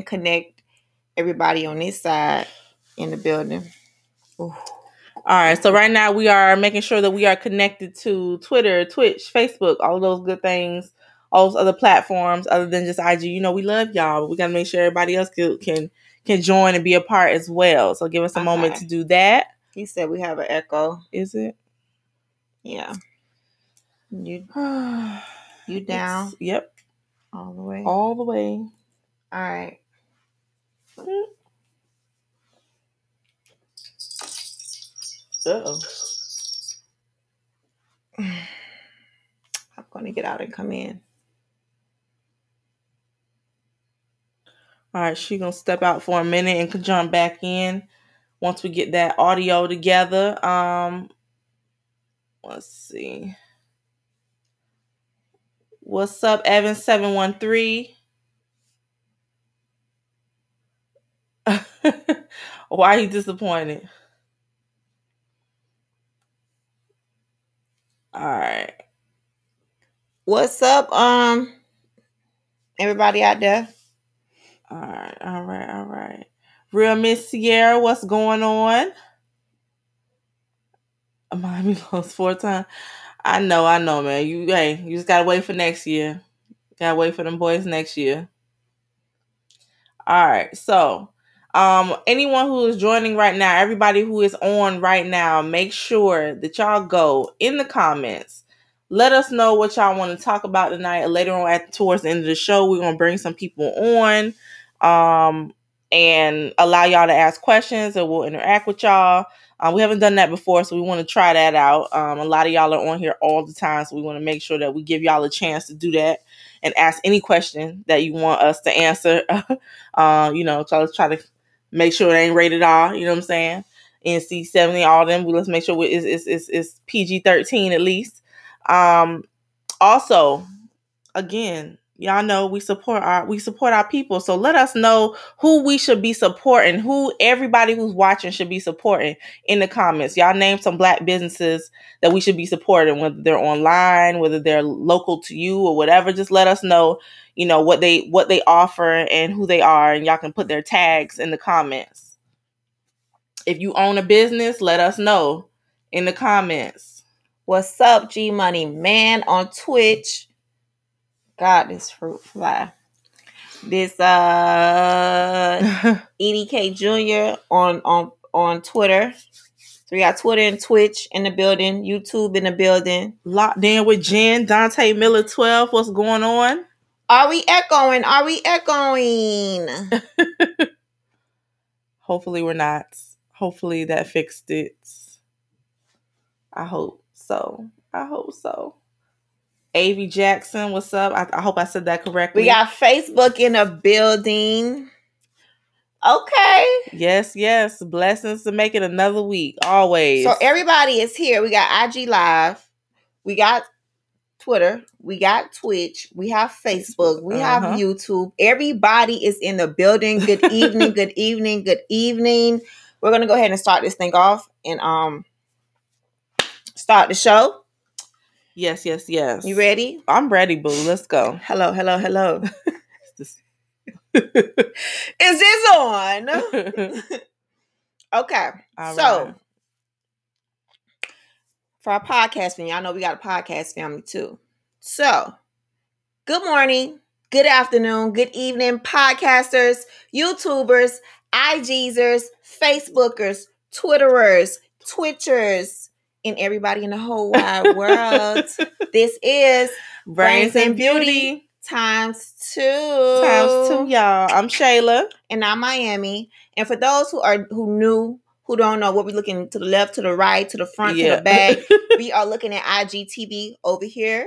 and connect everybody on this side in the building. Ooh. All right, so right now we are making sure that we are connected to Twitter, Twitch, Facebook, all those good things, all those other platforms other than just IG. You know, we love y'all, but we gotta make sure everybody else can can, can join and be a part as well. So give us a moment to do that. He said we have an echo. Is it? Yeah. You you down Yep, all the way. all the way. All right. Oh. I'm gonna get out and come in. All right, she gonna step out for a minute and can jump back in once we get that audio together. Um, let's see. What's up, Evan seven one three? Why you disappointed? All right. What's up, um, everybody out there? All right, all right, all right. Real Miss Sierra, what's going on? Miami lost four times. I know, I know, man. You hey, you just gotta wait for next year. Gotta wait for them boys next year. All right, so um anyone who is joining right now, everybody who is on right now, make sure that y'all go in the comments. Let us know what y'all want to talk about tonight. Later on at towards the end of the show, we're gonna bring some people on um, and allow y'all to ask questions and we'll interact with y'all. Um, we haven't done that before, so we want to try that out. Um, a lot of y'all are on here all the time, so we want to make sure that we give y'all a chance to do that and ask any question that you want us to answer. uh, you know, so let's try to make sure it ain't rated R. You know what I'm saying? NC seventy, all them. Let's make sure it's it's it's, it's PG thirteen at least. Um, also, again, y'all know we support our we support our people. So let us know who we should be supporting who everybody who's watching should be supporting in the comments. Y'all name some black businesses that we should be supporting whether they're online whether they're local to you or whatever. Just let us know you know what they what they offer and who they are and y'all can put their tags in the comments. If you own a business let us know in the comments. What's up, G Money Man on Twitch? God, this fruit fly. This uh EDK Jr. on on on Twitter. So we got Twitter and Twitch in the building, YouTube in the building. locked in with jen dante miller 12 what's going on Are we echoing? Are we echoing? Hopefully we're not. Hopefully that fixed it. I hope so. I hope so. Avy Jackson, what's up? I, I hope I said that correctly. We got Facebook in the building. Okay. yes, yes. Blessings to make it another week. Always. So everybody is here. We got IG Live. We got Twitter. We got Twitch. We have Facebook. We have Uh-huh. YouTube. Everybody is in the building. Good evening. good evening. Good evening. We're gonna go ahead and start this thing off and um start the show. Yes, yes, yes. You ready? I'm ready, boo. Let's go. Hello, hello, hello. Is this on? Okay. All so right. for our podcast family, y'all know we got a podcast family too. So, good morning, good afternoon, good evening, podcasters, YouTubers, IGzers, Facebookers, Twitterers, Twitchers, and everybody in the whole wide world. This is Brains and Beauty. times two. Times two, y'all. I'm Shayla. and I'm Miami. And for those who are who knew, who don't know what we're looking to the left, to the right, to the front, to the back, we are looking at IGTV over here.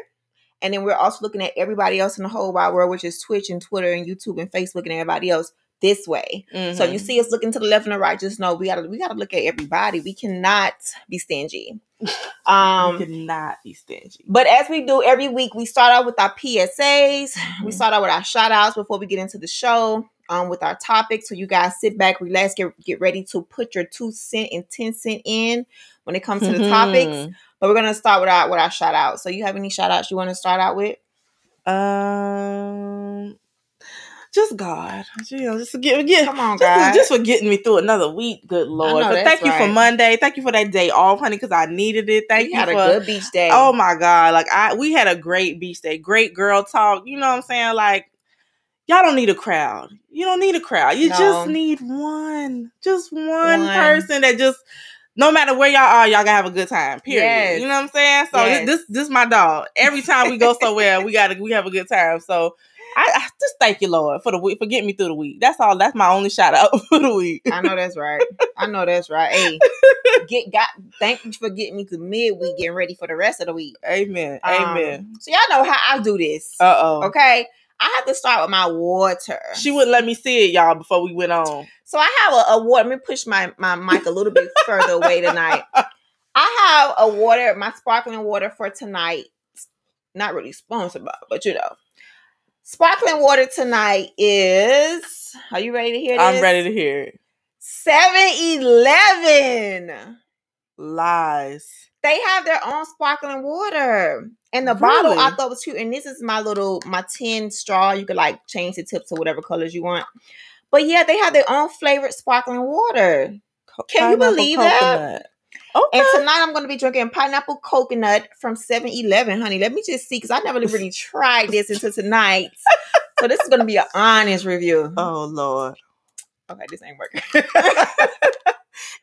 And then we're also looking at everybody else in the whole wide world, which is Twitch and Twitter and YouTube and Facebook and everybody else this way. So Mhm. if you see us looking to the left and the right, just know we gotta we gotta look at everybody. We cannot be stingy. we Um cannot be stingy. but as we do every week, we start out with our PSAs. We Mhm. start out with our shout outs before we get into the show. Um, with our topics. So you guys sit back, relax, get get ready to put your two cent and ten cent in when it comes to the topics. Mhm. But we're gonna start with our with our shout out. So you have any shout outs you want to start out with? Um, just God, you know, just get get. Come on, Just, guys. just for getting me through another week, good lord. know thank you for. Monday. Thank you for that day off, honey, because I needed it. Thank we you had for a good beach day. Oh my god, like I we had a great beach day, great girl talk. You know what I'm saying? Like y'all don't need a crowd. You don't need a crowd. You No. just need one, just one, One. person that just. No matter where y'all are, y'all gotta have a good time. Period. Yes. You know what I'm saying? So Yes. this, this this my dog. Every time we go somewhere, we gotta we have a good time. So I, I just thank you, Lord, for the week for getting me through the week. That's all. That's my only shout out for the week. I know that's right. I know that's right. Hey, get got. Thank you for getting me to midweek, getting ready for the rest of the week. Amen. Um, Amen. So y'all know how I do this. Uh oh. Okay, I have to start with my water. She wouldn't let me see it, y'all, before we went on. So I have a, a water. Let me push my my mic a little bit further away tonight. I have a water, my sparkling water for tonight. Not really sponsored by, but you know, sparkling water tonight is. Are you ready to hear this? I'm ready to hear it. 7-Eleven. Lies. They have their own sparkling water. And the bottle I thought was cute. And this is my little my tin straw. You could like change the tips to whatever colors you want. But yeah, they have their own flavored sparkling water. Can you pineapple believe that? Okay. And tonight I'm going to be drinking pineapple coconut from 7 Eleven, honey. Let me just see because I never really tried this until tonight. so this is going to be an honest review. oh Lord. Okay, this ain't working.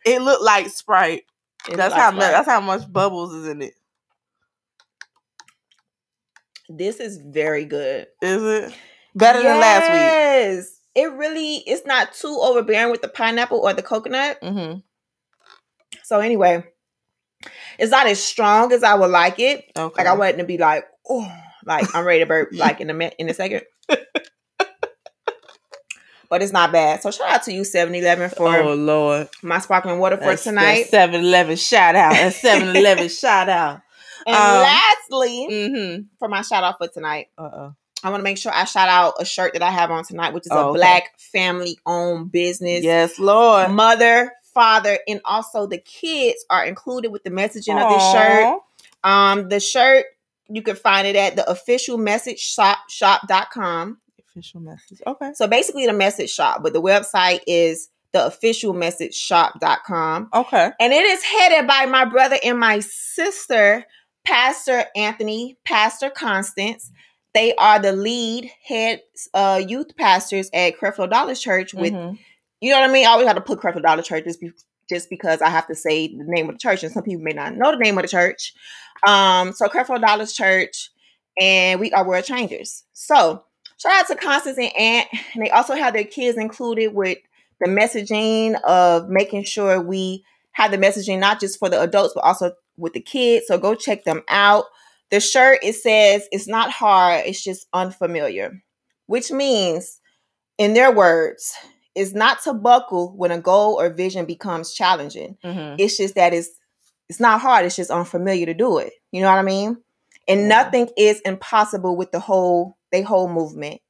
It looked like Sprite. It's that's like how Sprite. that's how much bubbles is in it. This is very good. Is it? Better than last week. Yes. It really it's not too overbearing with the pineapple or the coconut. Mm-hmm. So anyway, it's not as strong as I would like it. Okay. Like I want it to be like, oh, like I'm ready to burp like in a minute in a second. but it's not bad. So shout out to you 7-Eleven for oh Lord. my sparkling water for That's- tonight. that's 7-Eleven shout out. That's 7-Eleven shout out. and um, lastly, Mm-hmm. for my shout out for tonight, Uh-oh. I want to make sure I shout out a shirt that I have on tonight, which is Oh, a okay. black family owned business. Yes, Lord. Mother, father, and also the kids are included with the messaging of this shirt. Um, the shirt you can find it at the official message shop shop.com. Official message. Okay. So basically the message shop, but the website is the official message shop.com. Okay. And it is headed by my brother and my sister, Pastor Anthony, Pastor Constance. They are the lead head uh, youth pastors at Creflo Dollar Church with Mhm. You know what I mean? I always have to put Creflo Dollar Church just, be, just because I have to say the name of the church, and some people may not know the name of the church. Um, so Creflo Dollar's Church, and we are world changers. So shout out to Constance and Aunt, and they also have their kids included with the messaging of making sure we have the messaging not just for the adults but also with the kids. So go check them out. The shirt it says it's not hard, it's just unfamiliar, which means, in their words, is not to buckle when a goal or vision becomes challenging. Mhm. It's just that it's it's not hard, it's just unfamiliar to do it. You know what I mean? And Yeah. nothing is impossible with the whole they whole movement.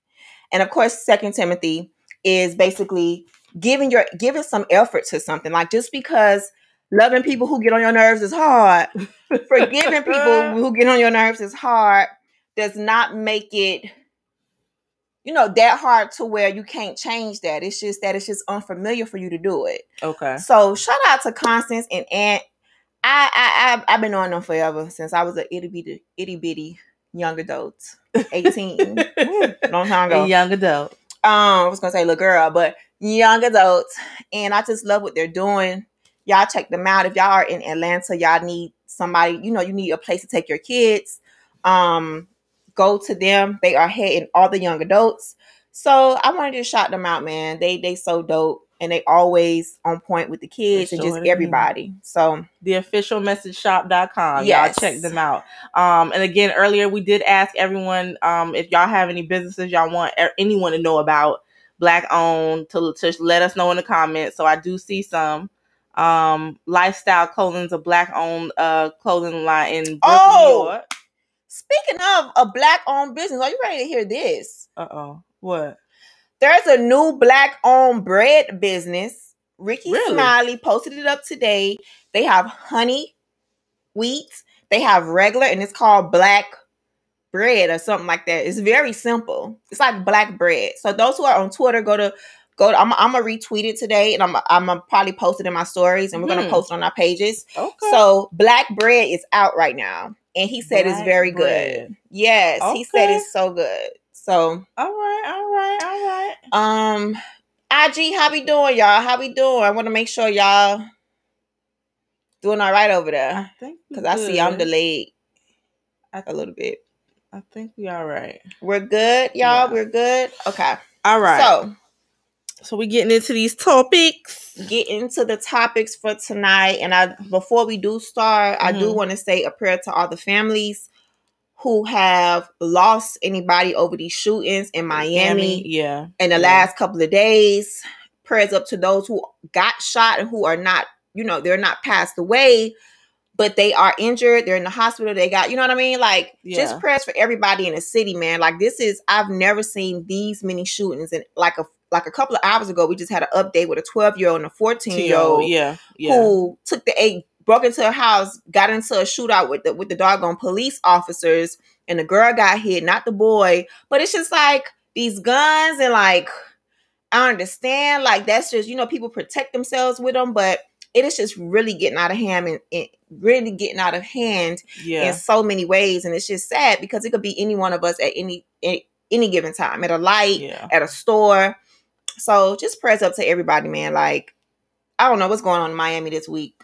And of course, Second Timothy is basically giving your giving some effort to something. Like just because loving people who get on your nerves is hard, forgiving people who get on your nerves is hard, does not make it you know that hard to where you can't change that. It's just that it's just unfamiliar for you to do it. Okay. So shout out to Constance and Aunt. I I, I I've been on them forever since I was a itty bitty itty bitty young adult, eighteen, long time ago. Young adult. Um, I was gonna say little girl, but young adults, and I just love what they're doing. Y'all check them out if y'all are in Atlanta. Y'all need somebody, you know, you need a place to take your kids. Um, go to them. They are heading all the young adults. So I wanted to shout them out, man. They they so dope. and they always on point with the kids and just everybody. So the official message shop.com. Yes. Y'all check them out. Um, and again, earlier we did ask everyone um, if y'all have any businesses y'all want anyone to know about black owned to, to let us know in the comments. So I do see some. Um, lifestyle clothing's a black owned uh clothing line in Brooklyn, Oh! New York. Speaking of a black owned business, are you ready to hear this? Uh oh. What? There's a new black owned bread business. Rickey Really? Smiley posted it up today. They have honey wheat, they have regular, and it's called black bread or something like that. It's very simple. It's like black bread. So those who are on Twitter, go to go. To, I'm, I'm gonna retweet it today, and I'm I'm gonna probably post it in my stories, and we're gonna Mhm. post on our pages. Okay. So black bread is out right now, and he said it's very bread. good. Yes, he said it's so good. So all right, all right, all right. um, IG, how we doing, y'all? How we doing? I want to make sure y'all doing all right over there I because I see I'm delayed a little bit. I think we all right. We're good, y'all. Yeah. We're good. Okay, All right. so So we're getting into these topics. get into the topics for tonight. And I before we do start, I do Mhm. want to say a prayer to all the families who have lost anybody over these shootings in Miami yeah. in the yeah. last couple of days. Prayers up to those who got shot and who are not, you know, they're not passed away, but they are injured. They're in the hospital. They got, you know what I mean? Like, Yeah. just prayers for everybody in the city, man. Like, this is, I've never seen these many shootings. And like a like a couple of hours ago, we just had an update with a 12 year old and a 14 year old yeah, yeah. who took the eight broke into a house, got into a shootout with the with the doggone police officers, and the girl got hit, not the boy. But it's just like these guns and like I understand, like that's just you know people protect themselves with them, but it is just really getting out of hand and, and really getting out of hand yeah. in so many ways, and it's just sad because it could be any one of us at any any, any given time at a light, yeah. at a store. So just prayers up to everybody, man. Like I don't know what's going on in Miami this week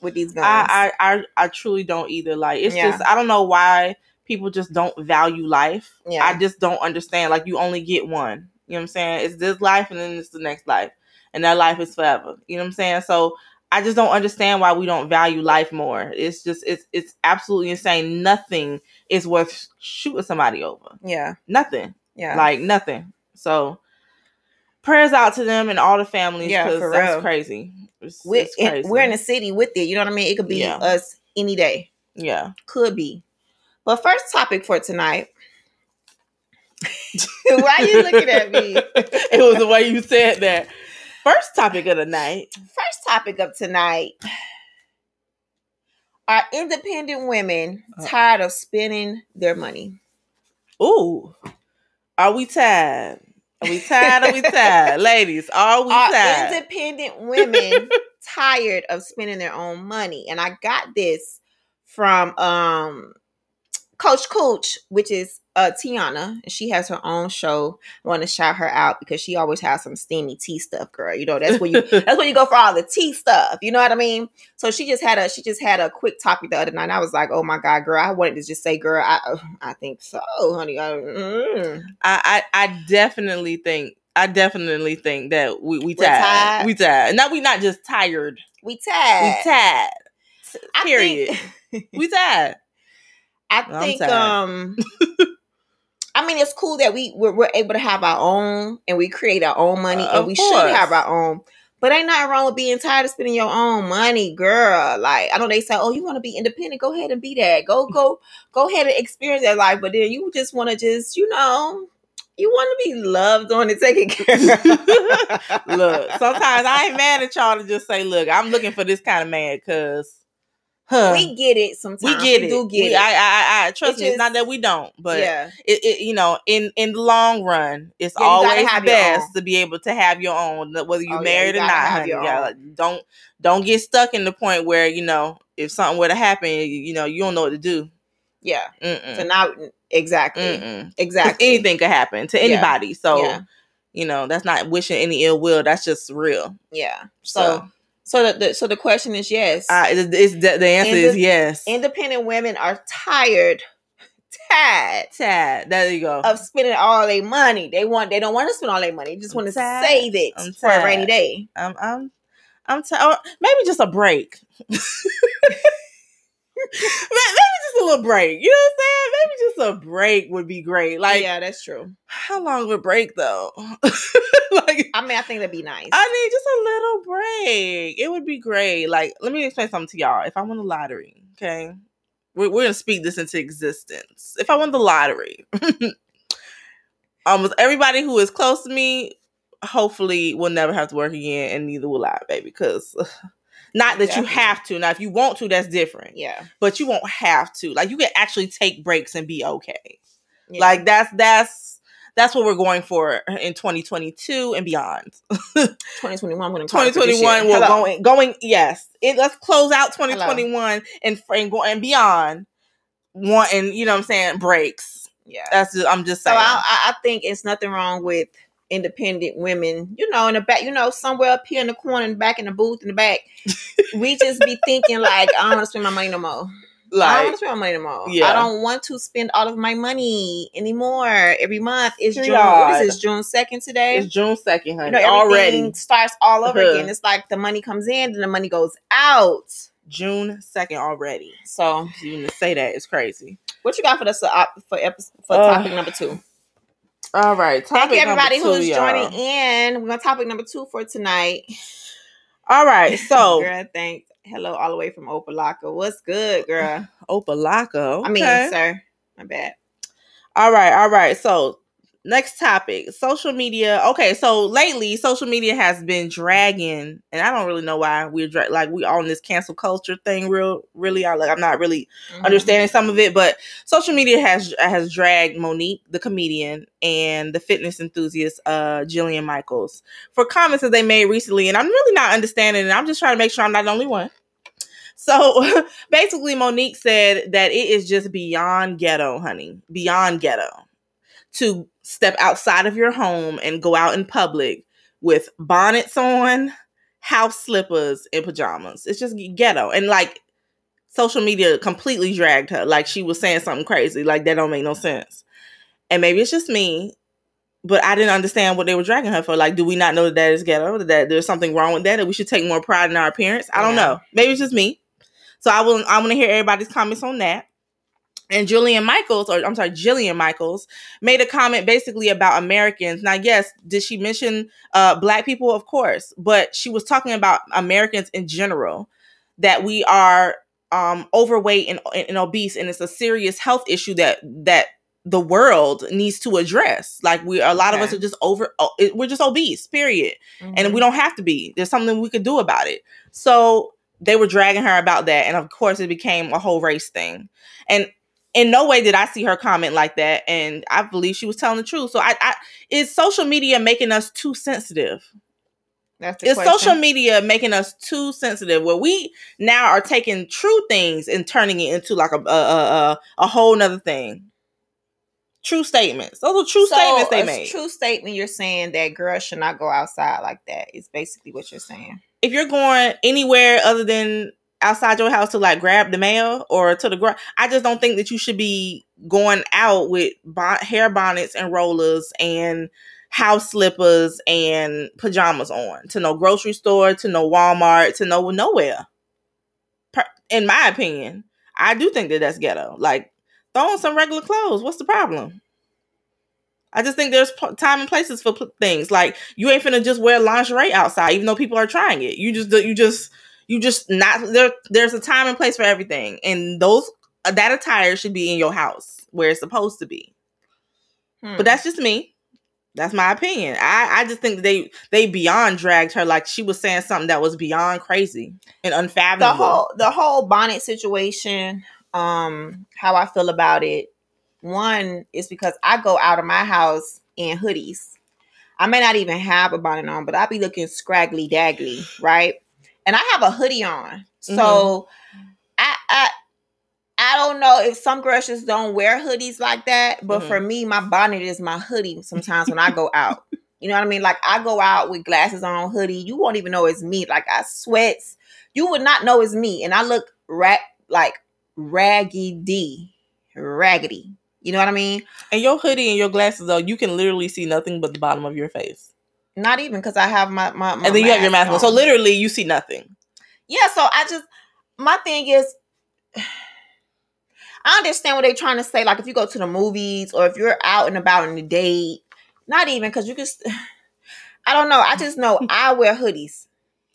with these guns. I, I, I, I truly don't either. Like it's Yeah. just I don't know why people just don't value life. yeah, I just don't understand. Like you only get one. You know what I'm saying? It's this life and then it's the next life. And that life is forever. You know what I'm saying? So I just don't understand why we don't value life more. It's just it's it's absolutely insane. Nothing is worth shooting somebody over. yeah, Nothing. yeah. Like nothing. So prayers out to them and all the families Yeah, because for that's real. crazy. It's, we're, it's crazy. we're in a city with it. You know what I mean? It could be Yeah. us any day. yeah. Could be. But first topic for tonight. Why are you looking at me? it was the way you said that. First topic of the night. First topic of tonight. Are independent women Uh. tired of spending their money? Ooh. Are we tired? Are we tired? Are we tired? Ladies, are we Are tired? independent women tired of spending their own money? And I got this from um Coach Cooch, which is uh Tiana, and she has her own show. I want to shout her out because she always has some steamy tea stuff, girl. You know, that's where you that's where you go for all the tea stuff. You know what I mean? So she just had a she just had a quick topic the other night. And I was like, oh my god, girl! I wanted to just say, girl, I uh, I think so, honey. I, mm. I, I I definitely think I definitely think that we we We're tired. tired? We tired. Now we not just tired. We tired. We tired. I Period. think- we tired. I think tired. um I mean it's cool that we we're, we're able to have our own and we create our own money Uh, and we course. should have our own. But ain't nothing wrong with being tired of spending your own money, girl. Like I know they say, "Oh, you want to be independent? Go ahead and be that. Go go go ahead and experience that life." But then you just want to just you know you want to be loved on and taken care of. Look, sometimes I ain't mad at y'all to just say, look, I'm looking for this kind of man because huh, we get it sometimes. we get it. do get We- it. I, I, I trust me. It's not that we don't, but yeah, it, it, you know, in in the long run, it's Yeah, always best to be able to have your own, whether you're Oh, yeah, married you or not. honey. Yeah, like, don't don't get stuck in the point where you know if something were to happen, you, you know, you don't know what to do. yeah. Mm-mm. So now, exactly, Mm-mm. exactly. Anything could happen to Yeah. anybody. So Yeah. you know, that's not wishing any ill will. That's just real. Yeah. So, So, so the, the so the question is yes. I, it's, the, the answer is yes. independent women are tired tired Tad. There you go. of spending all their money. They want they don't want to spend all their money. They just want to save it I'm for a rainy day. I'm I'm I'm t- oh, maybe just a break. Maybe just a little break. You know what I'm saying? Maybe just a break would be great. Like yeah, that's true. how long would a break though? like I mean, I think that'd be nice. I need just a little break. It would be great. Like, let me explain something to y'all. If I won the lottery, okay, we're, we're gonna speak this into existence. If I won the lottery, almost everybody who is close to me, hopefully, will never have to work again, and neither will I, baby. Because not that you have to. Now, if you want to, that's different. yeah. But you won't have to. Like, you can actually take breaks and be okay. yeah. Like that's that's that's what we're going for in 2022 and beyond. 2021. I'm gonna call it for this 2021 year. will Hello. going going yes. It let's close out 2021 and and go and beyond wanting, you know what I'm saying, breaks. Yeah. That's just, I'm just saying. I, I I think it's nothing wrong with independent women, you know, in the back, you know, somewhere up here in the corner, in the back in the booth in the back. we just be thinking like, I don't want to spend my money no more. I don't want to spend my money no more. Yeah. I don't want to spend all of my money anymore every month. It's June. What is this? June second today. it's June 2nd, honey. you know, already everything starts all over again. It's like the money comes in, then the money goes out. June 2nd already. So, Even to say it's crazy. what you got for us uh, for episode, for Ugh. topic number two? All right. Thank you, everybody two, who's y'all. joining in. We're on topic number two for tonight. All right. So girl, thanks. Hello, all the way from Opa-locka. What's good, girl? Opa-locka. I mean, sir. My bad. All right, all right. So next topic, social media. Okay, so lately social media has been dragging, and I don't really know why we're dra- like we all in this cancel culture thing. Real, really, I like I'm not really Mhm. understanding some of it, but social media has has dragged Mo'Nique, the comedian, and the fitness enthusiast, uh, Jillian Michaels, for comments that they made recently, and I'm really not understanding. And I'm just trying to make sure I'm not the only one. So basically, Mo'Nique said that it is just beyond ghetto, honey, beyond ghetto, to step outside of your home and go out in public with bonnets on, house slippers, and pajamas. It's just ghetto, and like social media completely dragged her. Like she was saying something crazy, like that don't make no sense. And maybe it's just me, but I didn't understand what they were dragging her for. Like, do we not know that that is ghetto? That there's something wrong with that? That we should take more pride in our appearance? I don't Yeah. know. Maybe it's just me. So I will. I want to hear everybody's comments on that. And Julian Michaels, or I'm sorry, Jillian Michaels, made a comment basically about Americans. Now, yes, did she mention uh, Black people? Of course, but she was talking about Americans in general. That we are um, overweight and, and obese, and it's a serious health issue that that the world needs to address. Like we, a lot of us are just over. We're just obese. Period and Mhm. we don't have to be. There's something we could do about it. So they were dragging her about that, and of course, it became a whole race thing. And in no way did I see her comment like that, and I believe she was telling the truth. So I, I is social media making us too sensitive? That's the Is question. social media making us too sensitive? Where we now are taking true things and turning it into like a a a, a, whole nother thing. True statements. Those are true So, statements they made. True statement. You're saying that girls should not go outside like that. Is basically what you're saying. if you're going anywhere other than outside your house to like grab the mail or to the ground, I just don't think that you should be going out with bon- hair bonnets and rollers and house slippers and pajamas on to no grocery store, to no Walmart, to no nowhere. Per- in my opinion, I do think that that's ghetto. Like, throw on some regular clothes. What's the problem? I just think there's time and places for p- things. Like you ain't finna just wear lingerie outside, even though people are trying it. You just you just you just not there. There's a time and place for everything, and those that attire should be in your house where it's supposed to be. Hmm. But that's just me. That's my opinion. I I just think they they beyond dragged her like she was saying something that was beyond crazy and the unfathomable. whole the whole bonnet situation. Um, how I feel about it. One is because I go out of my house in hoodies. I may not even have a bonnet on, but I'll be looking scraggly daggly, right? And I have a hoodie on. So Mm-hmm. I I I don't know if some girls just don't wear hoodies like that, but Mhm. for me, my bonnet is my hoodie sometimes when I go out. You know what I mean? Like I go out with glasses on, hoodie. You won't even know it's me. Like I sweats. You would not know it's me. And I look ra- like raggedy, raggedy. You know what I mean? And your hoodie and your glasses, though, you can literally see nothing but the bottom of your face. Not even because I have my, my, my and then you have your mask on. So literally, you see nothing. Yeah, so I just my thing is I understand what they're trying to say. Like if you go to the movies or if you're out and about on a date, not even because you just. I don't know. I just know I wear hoodies.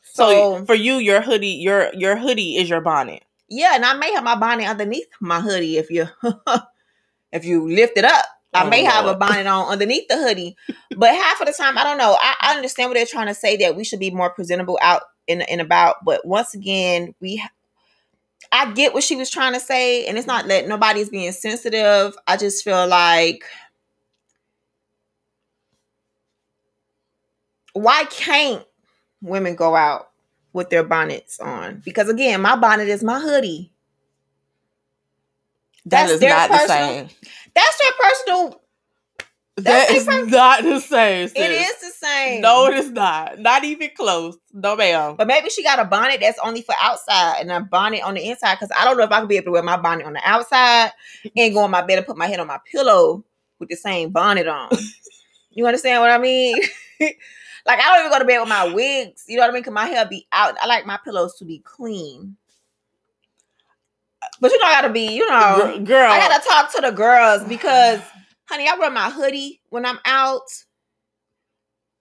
So, So for you, your hoodie, your your hoodie is your bonnet. yeah, and I may have my bonnet underneath my hoodie if you if you lift it up. I Oh, may have a oh, bonnet on underneath the hoodie, but half of the time, I don't know. I, I understand what they're trying to say that we should be more presentable out in and about. But once again, we, I get what she was trying to say, and it's not that nobody's being sensitive. I just feel like, why can't women go out with their bonnets on? Because again, my bonnet is my hoodie. That That's is their not the same. That's their personal. That That's is not the same. It sis. is the same. No, it is not. Not even close. No, ma'am. But maybe she got a bonnet that's only for outside and a bonnet on the inside. Because I don't know if I could be able to wear my bonnet on the outside and go on my bed and put my head on my pillow with the same bonnet on. you understand what I mean? like I don't even go to bed with my wigs. You know what I mean? Because my hair be out. I like my pillows to be clean. But you know, I gotta be. You know, girl, I gotta talk to the girls because, honey, I wear my hoodie when I'm out.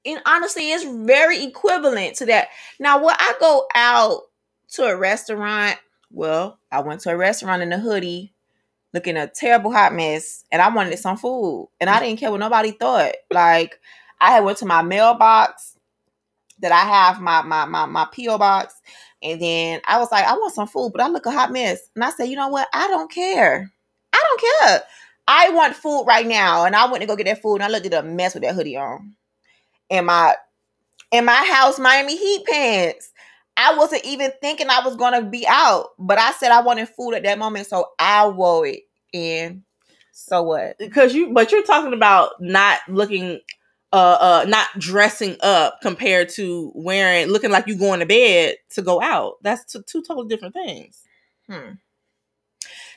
And honestly, it's very equivalent to that. Now, when I go out to a restaurant, well, I went to a restaurant in a hoodie, looking a terrible hot mess, and I wanted some food, and I mm. didn't care what nobody thought. Like, I had went to my mailbox that I have my my my my PO box, and then I was like, I want some food, but I look a hot mess, and I said, you know what? I don't care. I don't care. I want food right now, and I went to go get that food, and I looked at a mess with that hoodie on, and my in my house Miami Heat pants. I wasn't even thinking I was gonna be out, but I said I wanted food at that moment, so I wore it. And so what? because you, but you're talking about not looking, uh, uh, not dressing up compared to wearing, looking like you going to bed to go out. That's two, two totally different things. Hmm.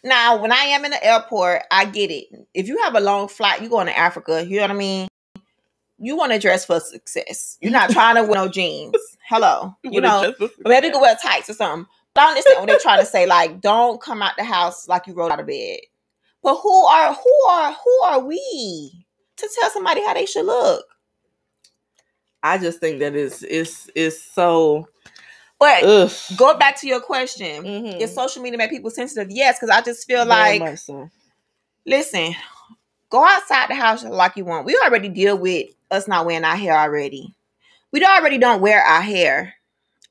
Now, when I am in the airport, I get it. If you have a long flight, you going to Africa, you know what I mean? You want to dress for success. You're not trying to wear no jeans. Hello. You know, Or maybe you could wear tights or something. But I understand what they're trying to say. Like, don't come out the house like you rolled out of bed. But who are who are who are we to tell somebody how they should look? I just think that is is is so. But Ugh. go back to your question. Mhm. Is social media make people sensitive? Yes, because I just feel Very like so. listen, go outside the house like you want. We already deal with us not wearing our hair already. We already don't wear our hair.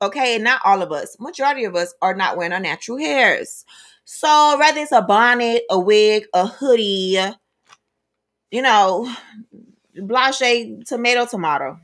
Okay, and not all of us. Majority of us are not wearing our natural hairs. So whether it's a bonnet, a wig, a hoodie, you know, blanche, tomato, tomato.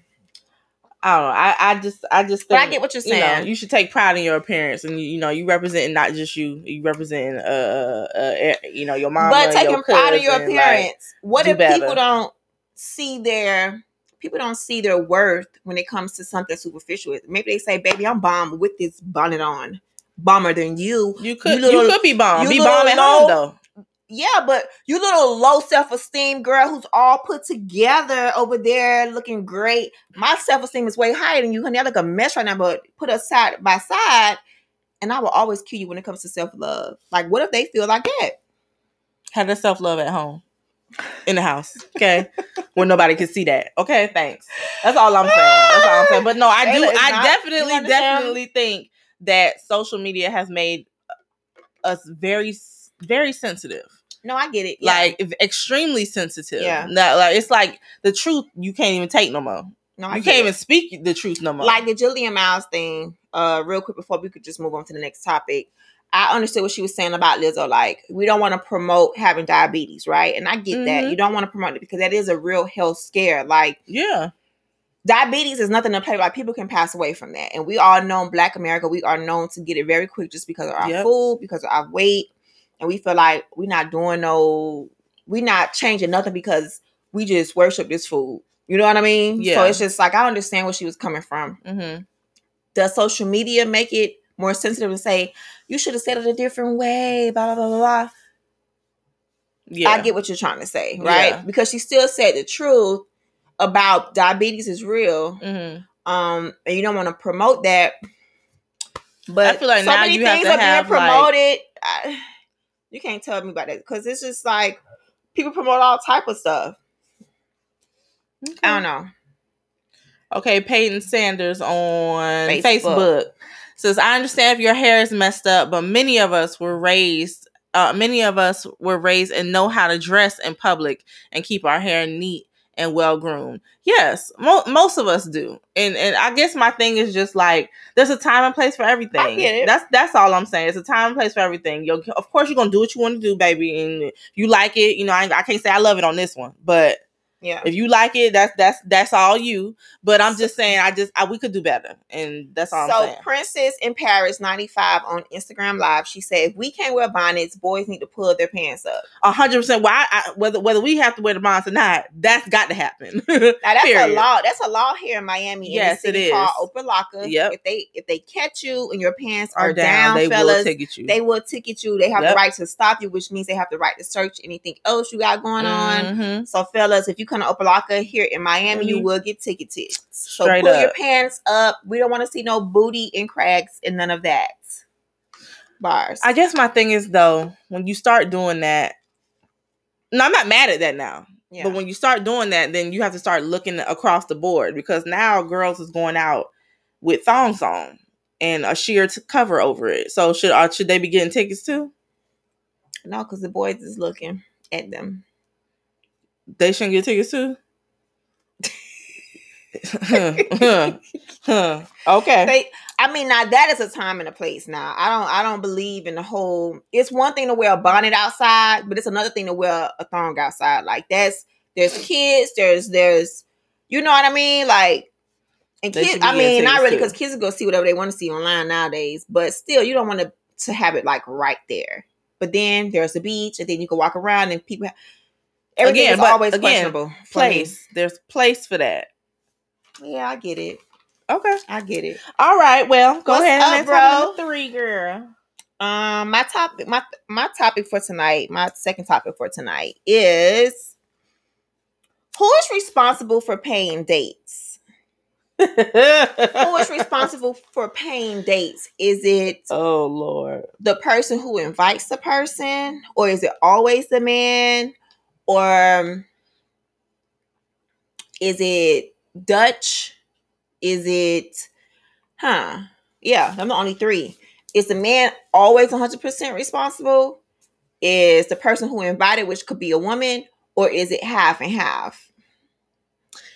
I don't know. I, I just I just But I get what you're you know saying. you should take pride in your appearance and you, you know you representing not just you you representing uh, uh, uh you know your mom but taking pride in your appearance. what if better. people don't see their people don't see their worth when it comes to something superficial? Maybe they say, "Baby, I'm bomb with this bonnet on, bomber than you." you could you, little- could be bomb you be bomb at home though Yeah, but you little low self esteem girl who's all put together over there, looking great. My self esteem is way higher than you, honey. I look a mess right now, but put us side by side, and I will always cue you when it comes to self love. Like, what if they feel like that? have that self love at home in the house okay where nobody can see that okay thanks that's all I'm saying that's all I'm saying but no I do I not- definitely definitely think that social media has made us very very sensitive No, I get it. Yeah. like extremely sensitive. Yeah. That, like it's like the truth you can't even take no more. no, I you can't it. even speak the truth no more. like the Jillian Michaels thing, uh, real quick before we could just move on to the next topic. I understood what she was saying about Lizzo. Like, we don't want to promote having diabetes, right? And I get that. Mhm. You don't want to promote it because that is a real health scare. Like, yeah, diabetes is nothing to play. Like, people can pass away from that. And we all know in Black America, we are known to get it very quick just because of our Yep. food, because of our weight. And we feel like we're not doing no, we're not changing nothing because we just worship this food. You know what I mean? Yeah. So it's just like, I understand where she was coming from hmm does social media make it more sensitive to say you should have said it a different way blah blah blah blah blah Yeah. I get what you're trying to say, right? Yeah. Because she still said the truth about diabetes is real. Mhm. Um, and you don't want to promote that. But I feel like so now many you have things to are have, being like- promoted. I, you can't tell me about that because it's just like people promote all type of stuff. I don't know. Okay, Peyton Sanders on Facebook. Facebook. says, "I understand if your hair is messed up, but many of us were raised. Uh, many of us were raised and know how to dress in public and keep our hair neat and well groomed. Yes, mo- most of us do. And and I guess my thing is just like there's a time and place for everything. That's that's all I'm saying. It's a time and place for everything. You of course you're gonna do what you want to do, baby, and you like it. You know, I, I can't say I love it on this one, but." Yeah. If you like it, that's that's that's all you. But I'm just saying, I just I, we could do better, and that's all I'm So. Princess in Paris 95 on Instagram Live, she said, if we can't wear bonnets, boys need to pull their pants up. A hundred percent. Why? I, whether whether we have to wear the bonnets or not, that's got to happen. Now that's Period. a law. That's a law here in Miami. Yes, in it the city is. Called Opa-locka. Yep. If they if they catch you and your pants are, Are down, down, they fellas, will ticket you. they will ticket you. They have the right to stop you, which means they have the right to search anything else you got going on. Mhm. So, fellas, if you come to Opa-locka here in Miami, you Mhm. will get ticketed. So Straight pull your pants up. We don't want to see no booty and cracks and none of that. Bars. I guess my thing is though, when you start doing that, no, I'm not mad at that now. yeah. But when you start doing that, then you have to start looking across the board because now girls is going out with thongs on and a sheer to cover over it. So should uh, should they be getting tickets too? no, because the boys is looking at them. They shouldn't get tickets too. Okay. They, I mean, now that is a time and a place. Now, I don't, I don't believe in the whole. It's one thing to wear a bonnet outside, but it's another thing to wear a thong outside. Like that's there's kids, there's there's, you know what I mean? Like, and kids. I mean, not really, because kids go see whatever they want to see online nowadays. But still, you don't want to to have it like right there. But then there's the beach, and then you can walk around, and people. Everything Again, is but always again, questionable. Place. There's place for that. Yeah, I get it. Okay. I get it. All right. Well, go What's ahead up, and bro? bro? three, girl. Um, my topic, my my topic for tonight, my second topic for tonight is who is responsible for paying dates? Who is responsible for paying dates? Is it Oh Lord. the person who invites the person, or is it always the man, or um, is it Dutch? Is it, huh? Yeah, I'm the only three. Is the man always 100% responsible? Is the person who invited, which could be a woman, or is it half and half?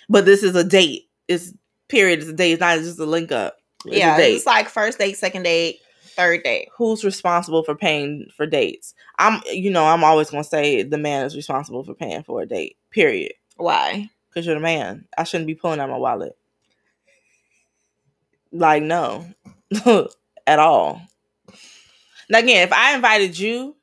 But this is a date. It's period. It's a date. It's not just a link up. It's yeah, it's like first date, second date, third date. Who's responsible for paying for dates? I'm. You know, I'm always gonna say the man is responsible for paying for a date. Period. Why? Because you're the man. I shouldn't be pulling out my wallet. Like no, at all. Now again, if I invited you,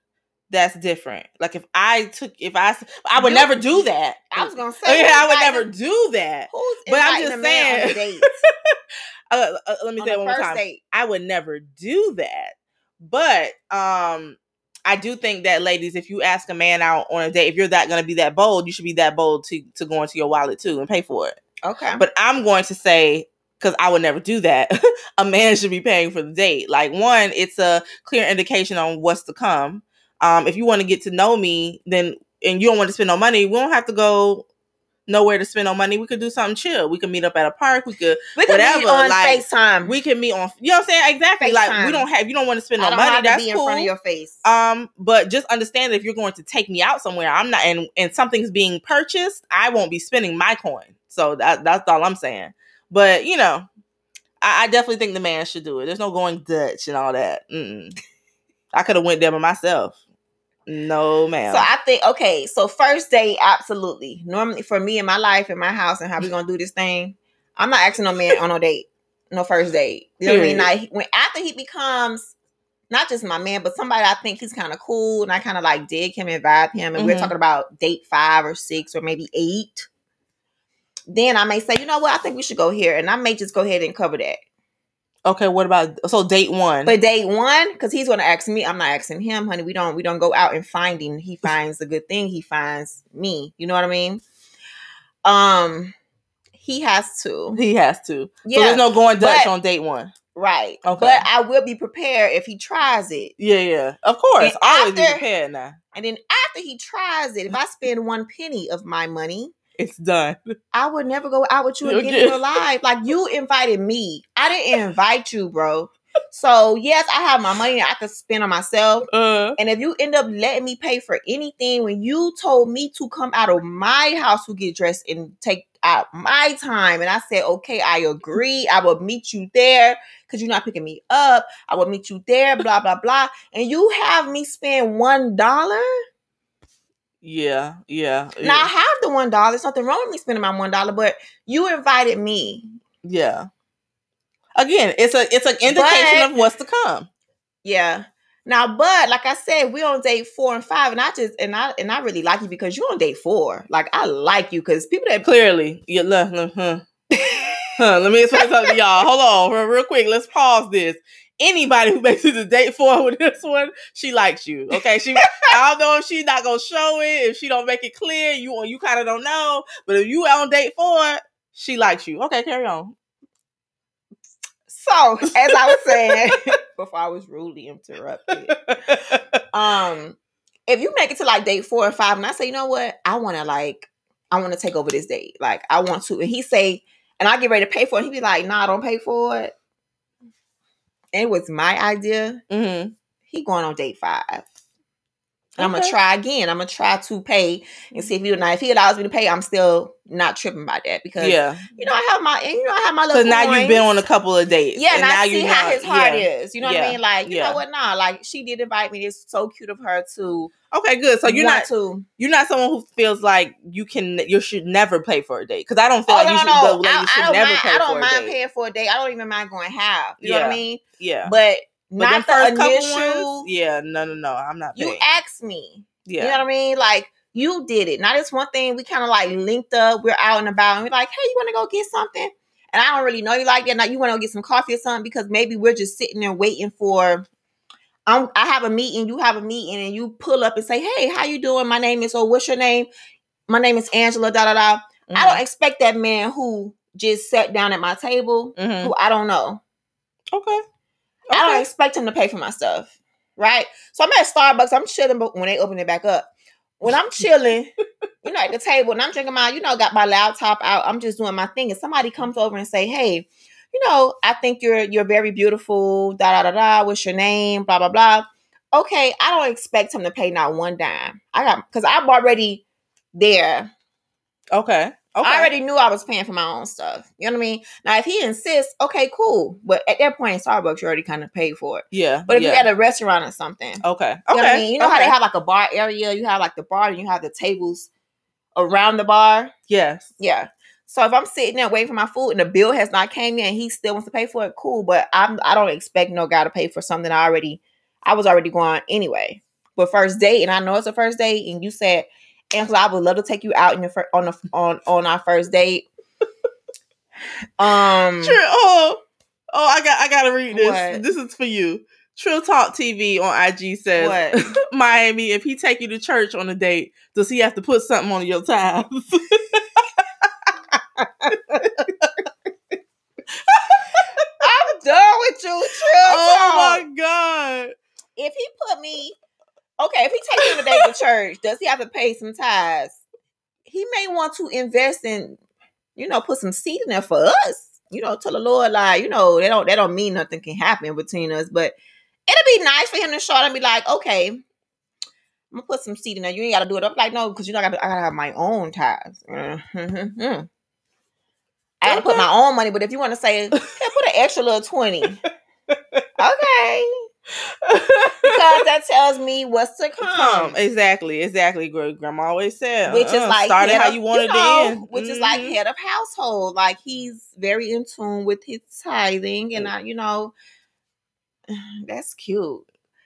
that's different. Like if I took, if I, I would never do that. I was gonna say, yeah, I would never do that. Who's But I'm just a man on a saying. date? Uh, uh, let me on say it one more time. date? I would never do that. But um I do think that ladies, if you ask a man out on a date, if you're that gonna be that bold, you should be that bold to to go into your wallet too and pay for it. Okay. But I'm going to say because I would never do that. a man should be paying for the date. Like one, it's a clear indication on what's to come. Um, if you want to get to know me, then and you don't want to spend no money, we don't have to go nowhere to spend no money. We could do something chill. We could meet up at a park. We could we could whatever, be on like, FaceTime. we can meet on you know what I'm saying? Exactly. Like we don't have you don't want to spend no money. That's be in front of your face. um, but just understand that if you're going to take me out somewhere, I'm not and and something's being purchased, I won't be spending my coin. So that that's all I'm saying. But you know, I, I definitely think the man should do it. There's no going Dutch and all that. Mm-mm. I could have went there by myself. No, ma'am. So I think okay. So first date, absolutely. Normally for me in my life, in my house, and how we gonna do this thing, I'm not asking no man on no date, no first date. You know what I mean? Like when after he becomes not just my man, but somebody I think he's kind of cool, and I kind of like dig him and vibe him, and we're Mhm. talking about date five or six or maybe eight. Then I may say, you know what, I think we should go here, and I may just go ahead and cover that. Okay, what about so date one? But date one, because he's gonna ask me, I'm not asking him, honey. We don't we don't go out and finding. He finds the good thing, he finds me. You know what I mean? Um he has to. he has to. Yeah. So there's no going Dutch but- on date one. Right. Okay. But I will be prepared if he tries it. Yeah, yeah. Of course. And Always be prepared now. And then after he tries it, if I spend one penny of my money, It's done. I would never go out with you again in your life. Like you invited me. I didn't invite you, bro. So yes, I have my money I could spend on myself. Uh And if you end up letting me pay for anything when you told me to come out of my house to get dressed and take out my time, and I said, okay, I agree. I will meet you there because you're not picking me up. I will meet you there, blah, blah, blah. And you have me spend one dollar. Yeah, yeah. Now I have the one dollar. There's nothing wrong with me spending my one dollar, but you invited me. yeah. Again, it's a it's an indication But- of what's to come. Yeah. Now, but like I said, we on date four and five, and I just and I and I really like you because you're on date four. Like I like you because people that Clearly. Yeah, look, look, huh. Huh, let me explain something to y'all. Hold on, real, real quick. Let's pause this. Anybody who makes it to date four with this one, she likes you. Okay, she. I don't know if she's not gonna show it. If she don't make it clear, you you kind of don't know. But if you on date four, she likes you. Okay, carry on. So, as I was saying before I was rudely interrupted, um, if you make it to like date four or five, and I say, you know what, I want to like, I want to take over this date, like I want to, and he say, and I get ready to pay for it, he be like, nah, I don't pay for it. It was my idea. hmm He going on date five. And I'm gonna try again. I'm gonna try to pay and see if he now if he allows me to pay, I'm still not tripping by that because Yeah, you know I have my and you know I have my little because now you've been on a couple of dates. Yeah, and, I you see how his heart yeah. is. You know what I mean? Like, you Yeah. know what? Nah, like she did invite me. It's so cute of her to. Okay, good. So you're not to. you're not someone who feels like you can you should never pay for a date because I don't feel Oh like no, you should, no! the lady I, should I don't never mind. pay I don't for a date. paying for a date. I don't even mind going half. You know what I mean? Yeah, But But not the initial. ones, yeah, no, no, no, I'm not You asked me. yeah, You know what I mean? Like you did it. Now this one thing we kind of like linked up. We're out and about, and we're like, "Hey, you want to go get something?" And I don't really know you like that. Now you want to go get some coffee or something because maybe we're just sitting there waiting for. I'm, I have a meeting. You have a meeting, and you pull up and say, "Hey, how you doing? My name is. Oh, what's your name? My name is Angela. Da da da." I don't expect that man who just sat down at my table, Mhm. who I don't know. Okay. I don't expect him to pay for my stuff, right? So I'm at Starbucks. I'm chilling, but when they open it back up, when I'm chilling, you know, at the table, and I'm drinking my, you know, got my laptop out. I'm just doing my thing, and somebody comes over and say, "Hey, you know, I think you're you're very beautiful. Da da da da. What's your name? Blah blah blah." Okay, I don't expect him to pay not one dime. I got because I'm already there. Okay. Okay. I already knew I was paying for my own stuff. You know what I mean? Now, if he insists, okay, cool. But at that point in Starbucks, you already kind of paid for it. yeah. But if yeah. you're at a restaurant or something, okay. you Okay. know what I mean? You know how they have like a bar area? You have like the bar and you have the tables around the bar. Yes. Yeah. So if I'm sitting there waiting for my food and the bill has not came in and he still wants to pay for it, cool. But I'm I don't expect no guy to pay for something I already I was already going anyway. But first date, and I know it's a first date, and you said, Angela, I would love to take you out in your fir- on the on on our first date. um True. Oh. Oh, I got. I gotta read this. What? This is for you. Trill Talk TV on IG says? Miami, if he take you to church on a date, does he have to put something on your tabs? I'm done with you, Trill. oh Talk. my god. if he put me okay, if he takes on a date to church, does he have to pay some tithes? He may want to invest in, you know, put some seed in there for us. You know, tell the Lord, like, you know, they don't that don't mean nothing can happen between us, but it'll be nice for him to show up and be like, okay, I'm gonna put some seed in there. You ain't gotta do it up like no, because you know I gotta, I gotta have my own tithes. Mm-hmm. I gotta put my own money, but if you want to say, yeah, put an extra little twenty, okay because that tells me what's to come. Exactly, exactly. Grandma always said, Which is uh-uh, like start it head how of- you want it know, then. Which is like Mhm. head of household. Like he's very in tune with his tithing, and I, you know, that's cute.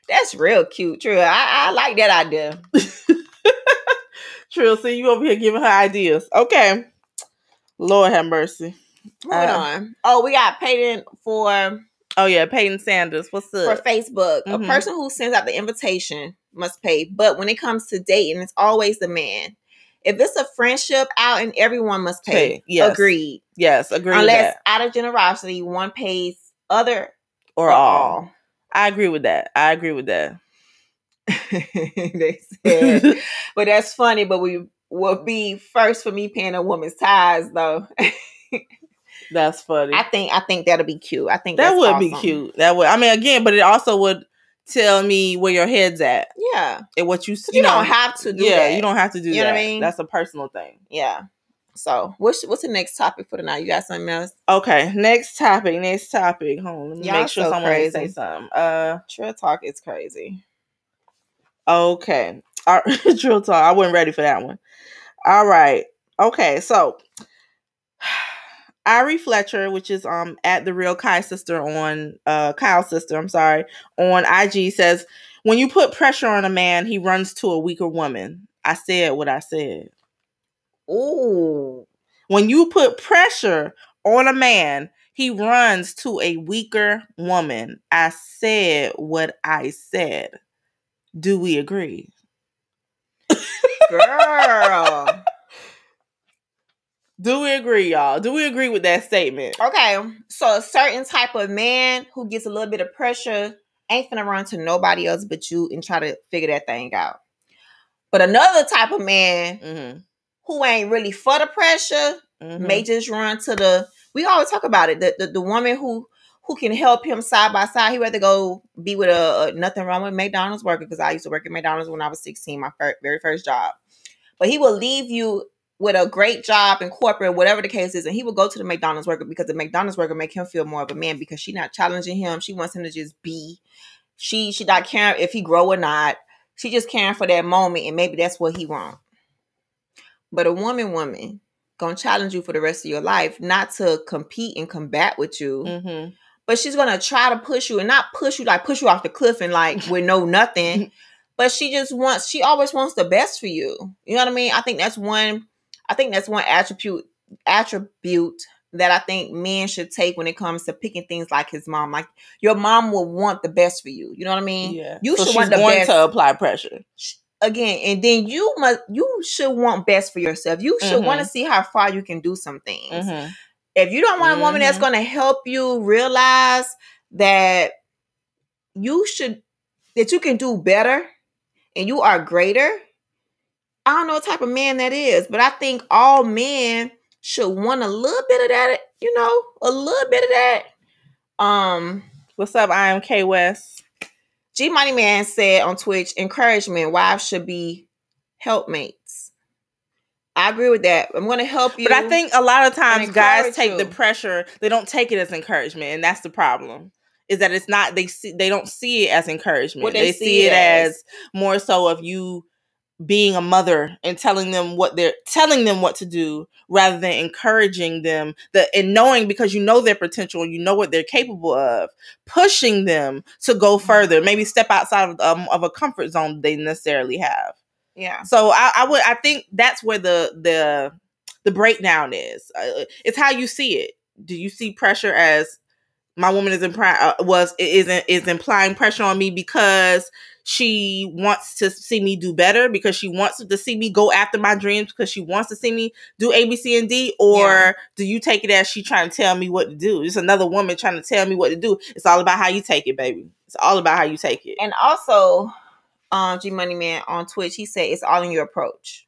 That's real cute. True. I, I like that idea. Trill, see you over here giving her ideas. Okay, Lord have mercy. Moving Uh, on. Oh, we got paid in for Oh yeah, Peyton Sanders. What's up? for? Facebook. Mhm. A person who sends out the invitation must pay, but when it comes to dating, it's always the man. If it's a friendship out, and everyone must pay. Pay, yes. Agreed. Yes, agreed. Unless out of generosity, one pays other Or all. I agree with that. I agree with that. they said, but that's funny. But we will be first for me paying a woman's ties, though. That's funny. I think I think that'll be cute. I think that would be cute. That would. I mean, again, but it also would tell me where your head's at Yeah, and what you. 'Cause You, you, know, don't have to do yeah, that. you don't have to do You know what I mean? That's a personal thing. Yeah. So what's what's the next topic for tonight? You got something else? Okay, next topic. Next topic. Hold on, let me Y'all make sure so someone didn't say something. Uh, Trill talk is crazy. okay. All right, Trill talk. I wasn't ready for that one. All right. Okay, so Ari Fletcher, which is um at the real Kai sister on uh Kyle's sister, I'm sorry, on IG says when you put pressure on a man, he runs to a weaker woman. I said what I said. Ooh. When you put pressure on a man, he runs to a weaker woman. I said what I said. Do we agree? Girl. Do we agree, y'all? Do we agree with that statement? okay. So a certain type of man who gets a little bit of pressure ain't finna run to nobody else but you and try to figure that thing out. But another type of man Mm-hmm. who ain't really for the pressure Mm-hmm. may just run to the we always talk about it the, the the woman who who can help him side by side He'd rather go be with a, a nothing wrong with mcdonald's worker because i used to work at mcdonald's when i was 16 my fir- very first job but he will leave you with a great job in corporate whatever the case is and he will go to the mcdonald's worker because the mcdonald's worker make him feel more of a man because she not challenging him she wants him to just be she she not caring if he grow or not she just caring for that moment and maybe that's what he want but a woman woman gonna challenge you for the rest of your life, not to compete and combat with you, Mm-hmm. but she's gonna try to push you and not push you like push you off the cliff and like with no nothing. But she just wants, she always wants the best for you. You know what I mean? I think that's one. I think that's one attribute attribute that I think men should take when it comes to picking things like his mom. Like your mom will want the best for you. You know what I mean? Yeah. You so should she's want the going best. to apply pressure. Again, and then you must you should want best for yourself. You should want to see how far you can do some things. Mm-hmm. if you don't want a woman that's Mhm. going to help you realize that you should that you can do better and you are greater i don't know what type of man that is but i think all men should want a little bit of that you know a little bit of that um What's up? I am K West. g money man said on twitch encouragement wives should be helpmates i agree with that i'm going to help you But I think a lot of times guys take the pressure. They don't take it as encouragement, and that's the problem. Is that it's not they see they don't see it as encouragement. They, they see, it as, as- more so of you being a mother and telling them what they're telling them what to do rather than encouraging them the and knowing because you know their potential and you know what they're capable of pushing them to go further maybe step outside of, um, of a comfort zone they necessarily have yeah so I, I would I think that's where the the the breakdown is. Uh, it's how you see it. Do you see pressure as my woman is implying uh, was is is implying pressure on me because she wants to see me do better because she wants to see me go after my dreams because she wants to see me do A B C and D or Yeah. do you take it as she trying to tell me what to do? It's another woman trying to tell me what to do. It's all about how you take it, baby. It's all about how you take it. And also, um, G Money Man on Twitch, he said it's all in your approach.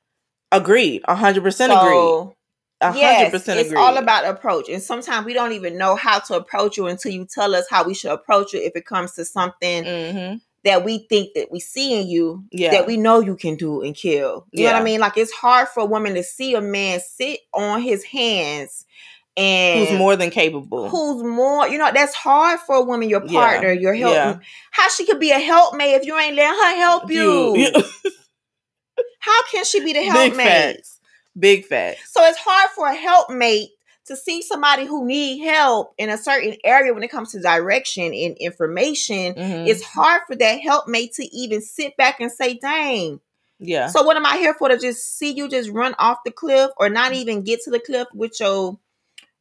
Agreed. A hundred percent agreed. So, A hundred yes, it's agreed. all about approach. And sometimes we don't even know how to approach you until you tell us how we should approach you if it comes to something Mm-hmm. That we think that we see in you Yeah. that we know you can do and kill. You know what I mean? Like it's hard for a woman to see a man sit on his hands and Who's more than capable? who's more, you know, that's hard for a woman, your Yeah. partner, your help. Yeah. How she could be a helpmate if you ain't letting her help you? How can she be the Big helpmate? facts. Big facts. So it's hard for a helpmate to see somebody who need help in a certain area when it comes to direction and information. Mhm. It's hard for that helpmate to even sit back and say, "Dang." yeah. So what am I here for? To just see you just run off the cliff, or not even get to the cliff with your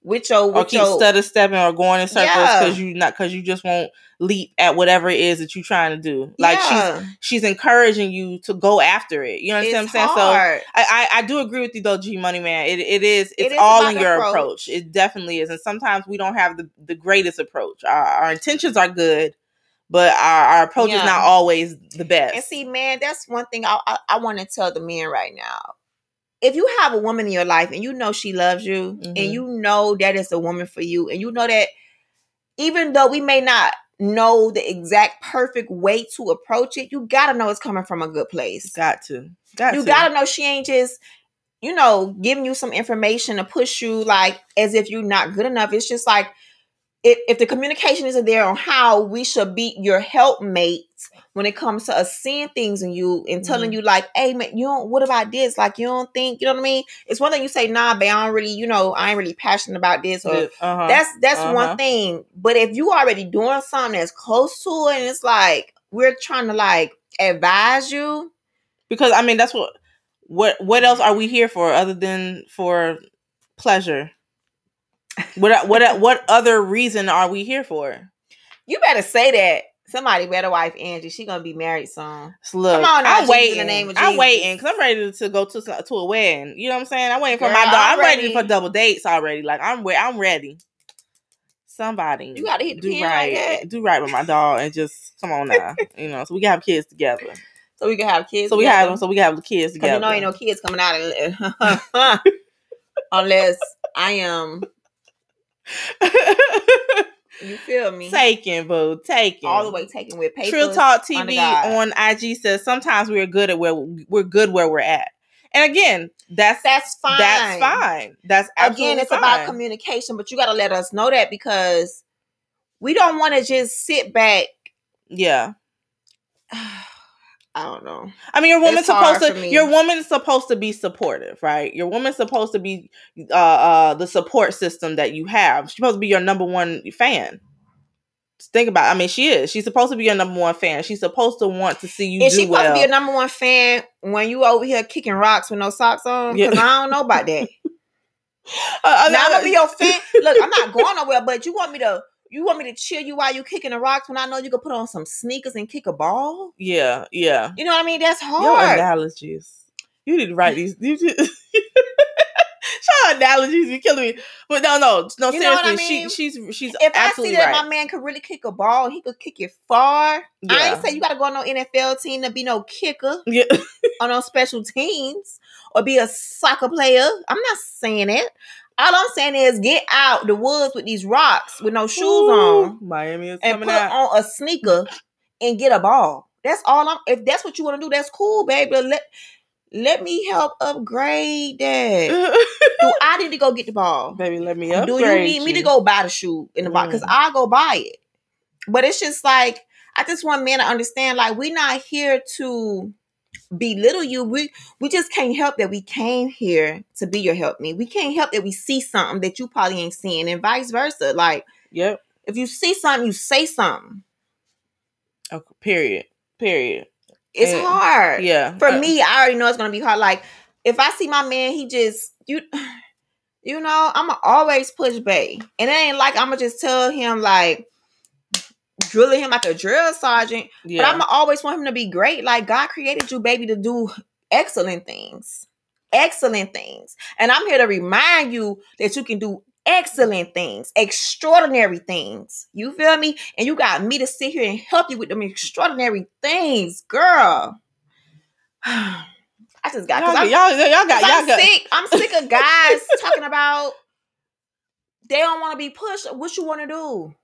with your or keep your stutter stepping or going in circles Yeah. because you not because you just won't leap at whatever it is that you're trying to do. Like she's yeah. she's encouraging you to go after it. You understand it's what I'm saying? So. I, I I do agree with you though, G Money Man. It it is it's is all in your approach. approach. It definitely is, and sometimes we don't have the the greatest approach. Our, our intentions are good, but our, our approach is not always the best. And see, man, that's one thing I I, I want to tell the men right now. If you have a woman in your life and you know she loves you Mhm. and you know that it's a woman for you and you know that even though we may not know the exact perfect way to approach it, you gotta know it's coming from a good place. got to got you to. gotta know she ain't just you know giving you some information to push you like as if you're not good enough it's just like if, if the communication isn't there on how we should be your helpmate when it comes to us seeing things in you and telling Mhm. you like hey man you don't what about this like you don't think you know what i mean it's one thing you say nah babe i don't really you know i ain't really passionate about this or uh-huh. that's that's uh-huh. one thing. But if you already doing something that's close to it, and it's like we're trying to like advise you, because I mean that's what what what else are we here for other than for pleasure? What what what other reason are we here for? you better say that. Somebody better wife Angie. She gonna be married soon. Look, Come on I'm Jesus, in waiting. the name of I'm waiting because I'm ready to go to to a wedding. You know what I'm saying? I'm waiting for Girl, my dog. I'm ready. ready. for double dates already. Like I'm re- I'm ready. Somebody, You gotta hit the do pin like right, do right with my dog, and just come on now. you know, so we can have kids together. So we can have kids. So we together. have so we can have the kids together. you know ain't no kids coming out unless I am. You feel me? taken, boo, taken. All the way taken with paper. Trill Talk TV on IG says sometimes we're good at where we're good where we're at. And again, that's That's fine. that's fine. That's again it's fine. about communication but you got to let us know that because we don't want to just sit back Yeah. i don't know I mean, your woman's supposed to. Your woman's supposed to be supportive, right? Your woman's supposed to be uh, uh, the support system that you have. She's supposed to be your number one fan. Just think about. I mean, she is. She's supposed to be your number one fan. She's supposed to want to see you is do she supposed well. to be your number one fan when you over here kicking rocks with no socks on Yeah. because i don't know about that Uh, uh, now i'm uh, gonna be your fan look i'm not going nowhere but you want me to you want me to cheer you while you're kicking the rocks when i know you can put on some sneakers and kick a ball yeah, yeah. you know what i mean that's hard. Your analogies. You need to write these. You just, Shout analogies. You're killing me. But no, no, no. You seriously, I mean? she, she's she's if I see that right. my man could really kick a ball, he could kick it far. I Yeah. ain't say you got to go on no NFL team to be no kicker yeah. on no special teams or be a soccer player. I'm not saying it. All I'm saying is get out the woods with these rocks with no shoes Ooh, on Miami is and coming put out. on a sneaker and get a ball. That's all I'm. If that's what you want to do, that's cool, baby. But let let me help upgrade that. Do I need to go get the ball? Baby, let me Do you need me to go buy the shoe in the box? Because Mm. I'll go buy it. But it's just like I just want men to understand, like we're not here to belittle you. We we just can't help that we came here to be your help me. We can't help that we see something that you probably ain't seeing, and vice versa. Like Yep. if you see something, you say something. Okay, period. Period. It's Yeah. hard. Yeah. For Uh, me, I already know it's gonna be hard. Like if I see my man, he just you you know, I'ma always push bay. And it ain't like I'ma just tell him like drilling him like a drill sergeant. yeah. But I'ma always want him to be great. Like God created you, baby, to do excellent things. Excellent things. And I'm here to remind you that you can do excellent things, extraordinary things. You feel me? And you got me to sit here and help you with them extraordinary things, girl. I just got y'all, I'm, y'all, y'all got y'all I'm got sick. I'm sick of guys talking about they don't want to be pushed. What you want to do?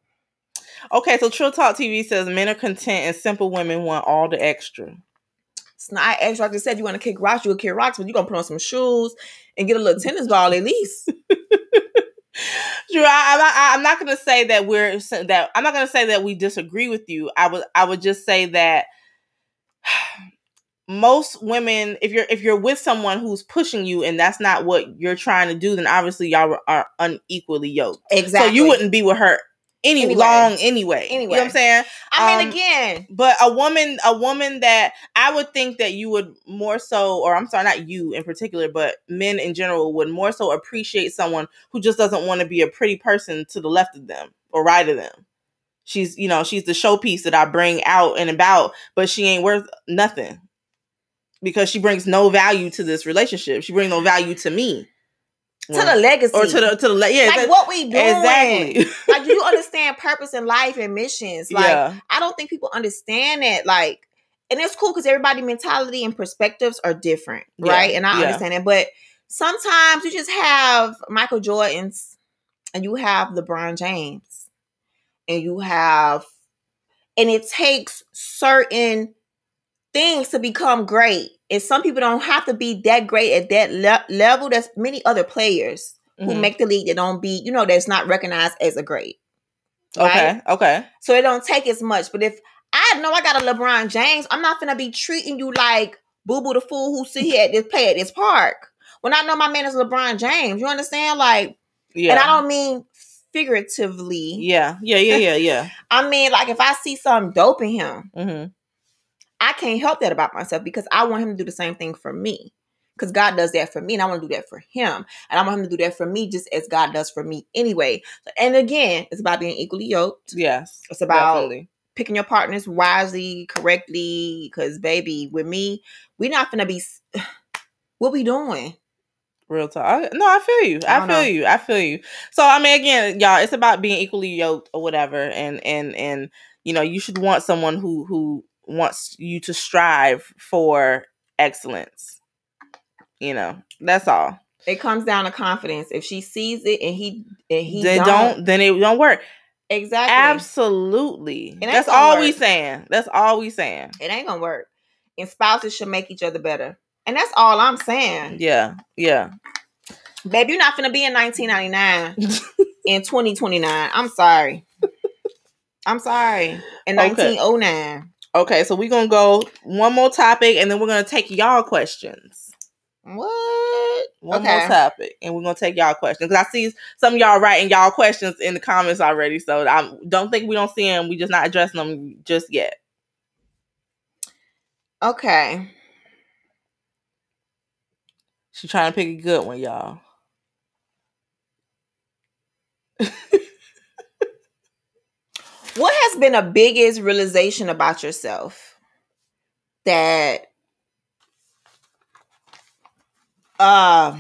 Okay, so Trill Talk TV says men are content and simple women want all the extra. It's not extra. I just said you want to kick rocks, you will kick rocks, but you're gonna put on some shoes and get a little tennis ball at least. Drew, I, I'm not going to say that we're that I'm not going to say that we disagree with you. I would I would just say that most women, if you're if you're with someone who's pushing you and that's not what you're trying to do, then obviously y'all are unequally yoked. Exactly. So you wouldn't be with her any Anyway. long anyway. You know what I'm saying? I mean, Um, again, But a woman, a woman that I would think that you would more so, or I'm sorry, not you in particular, but men in general would more so appreciate someone who just doesn't want to be a pretty person to the left of them or right of them. She's, you know, she's the showpiece that I bring out and about, but she ain't worth nothing because she brings no value to this relationship. She brings no value to me. To the legacy. or to the to the le- yeah like what we doing. exactly like do you understand purpose in life and missions? Like yeah I don't think people understand that. Like, and it's cool because everybody mentality and perspectives are different, Yeah, right? And I yeah. understand it, but sometimes you just have Michael Jordans and you have LeBron James and you have, and it takes certain things to become great. And some people don't have to be that great at that le- level. There's many other players who Mhm. make the league that don't be, you know, that's not recognized as a great. right? okay okay So it don't take as much. But if I know I got a LeBron James, I'm not gonna be treating you like Boo Boo the fool who sit here at this play at this park. When I know my man is LeBron James, you understand? Like, yeah and I don't mean figuratively. yeah yeah yeah yeah yeah I mean, like if I see something dope in him, hmm I can't help that about myself because I want him to do the same thing for me. Because God does that for me, and I want to do that for him. And I want him to do that for me just as God does for me anyway. And again, it's about being equally yoked. yes It's about definitely. picking your partners wisely, correctly. Because baby, with me, we're not gonna be. What we doing? Real talk. I, no, I feel you. I I, feel know. you. I feel you. So I mean, again, y'all, it's about being equally yoked or whatever, and and and you know, you should want someone who who wants you to strive for excellence. You know, that's all. It comes down to confidence. If she sees it and he and he they don't, don't, then it don't work. exactly. Absolutely. That's all we saying. That's all we saying. It ain't gonna work. And spouses should make each other better. And that's all I'm saying. Yeah, yeah. Baby, you're not gonna be in 1999 in 2029. I'm sorry. I'm sorry. In Okay. 1909. Okay, so we're gonna go one more topic, and then we're gonna take y'all questions. What? One Okay. more topic, and we're gonna take y'all questions because I see some of y'all writing y'all questions in the comments already. So I don't think we don't see them. We just not addressing them just yet. Okay. She's trying to pick a good one, y'all. What has been a biggest realization about yourself that uh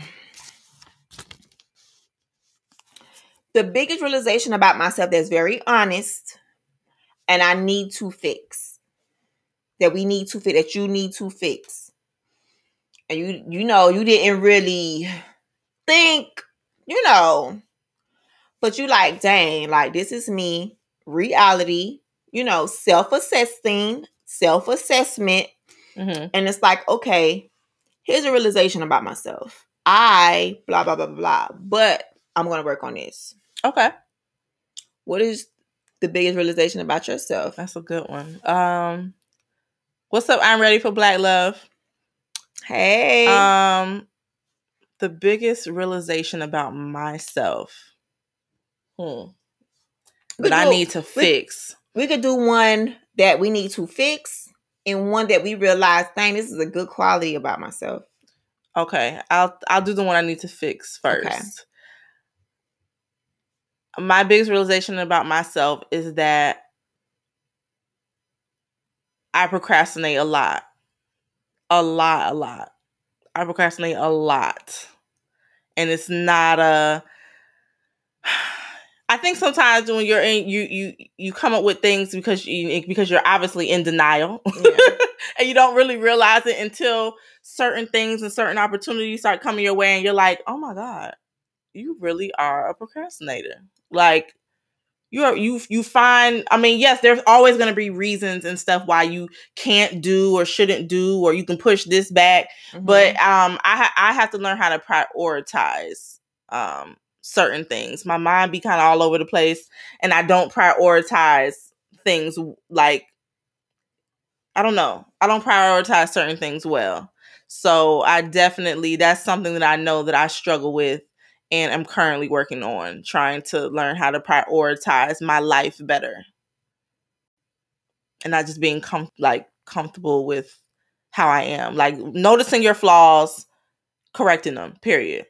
the biggest realization about myself that's very honest and I need to fix. That we need to fix, that you need to fix. And you you know, you didn't really think, you know, but you like, dang, like this is me, reality, you know, self-assessing, self-assessment. hmm And it's like, okay, here's a realization about myself. I blah blah blah blah blah. But I'm gonna work on this. Okay, What is the biggest realization about yourself? that's a good one. Um, what's up? I'm ready for Black Love. Hey. Um, the biggest realization about myself. Hmm. That I do- need to we- fix. we could do one that we need to fix and one that we realize, dang, this is a good quality about myself. Okay, I'll I'll do the one I need to fix first. Okay. My biggest realization about myself is that I procrastinate a lot. A lot, a lot. I procrastinate a lot. And it's not a I think sometimes when you're in you you you come up with things because you because you're obviously in denial. Yeah. and you don't really realize it until certain things and certain opportunities start coming your way and you're like, "Oh my god, you really are a procrastinator." Like you're you you find I mean, yes, there's always going to be reasons and stuff why you can't do or shouldn't do or you can push this back, but um I I have to learn how to prioritize um certain things. My mind be kind of all over the place and I don't prioritize things like I don't know. I don't prioritize certain things well. So I definitely that's something that I know that I struggle with and I'm currently working on trying to learn how to prioritize my life better. And not just being com- like comfortable with how I am. Like noticing your flaws, correcting them, period.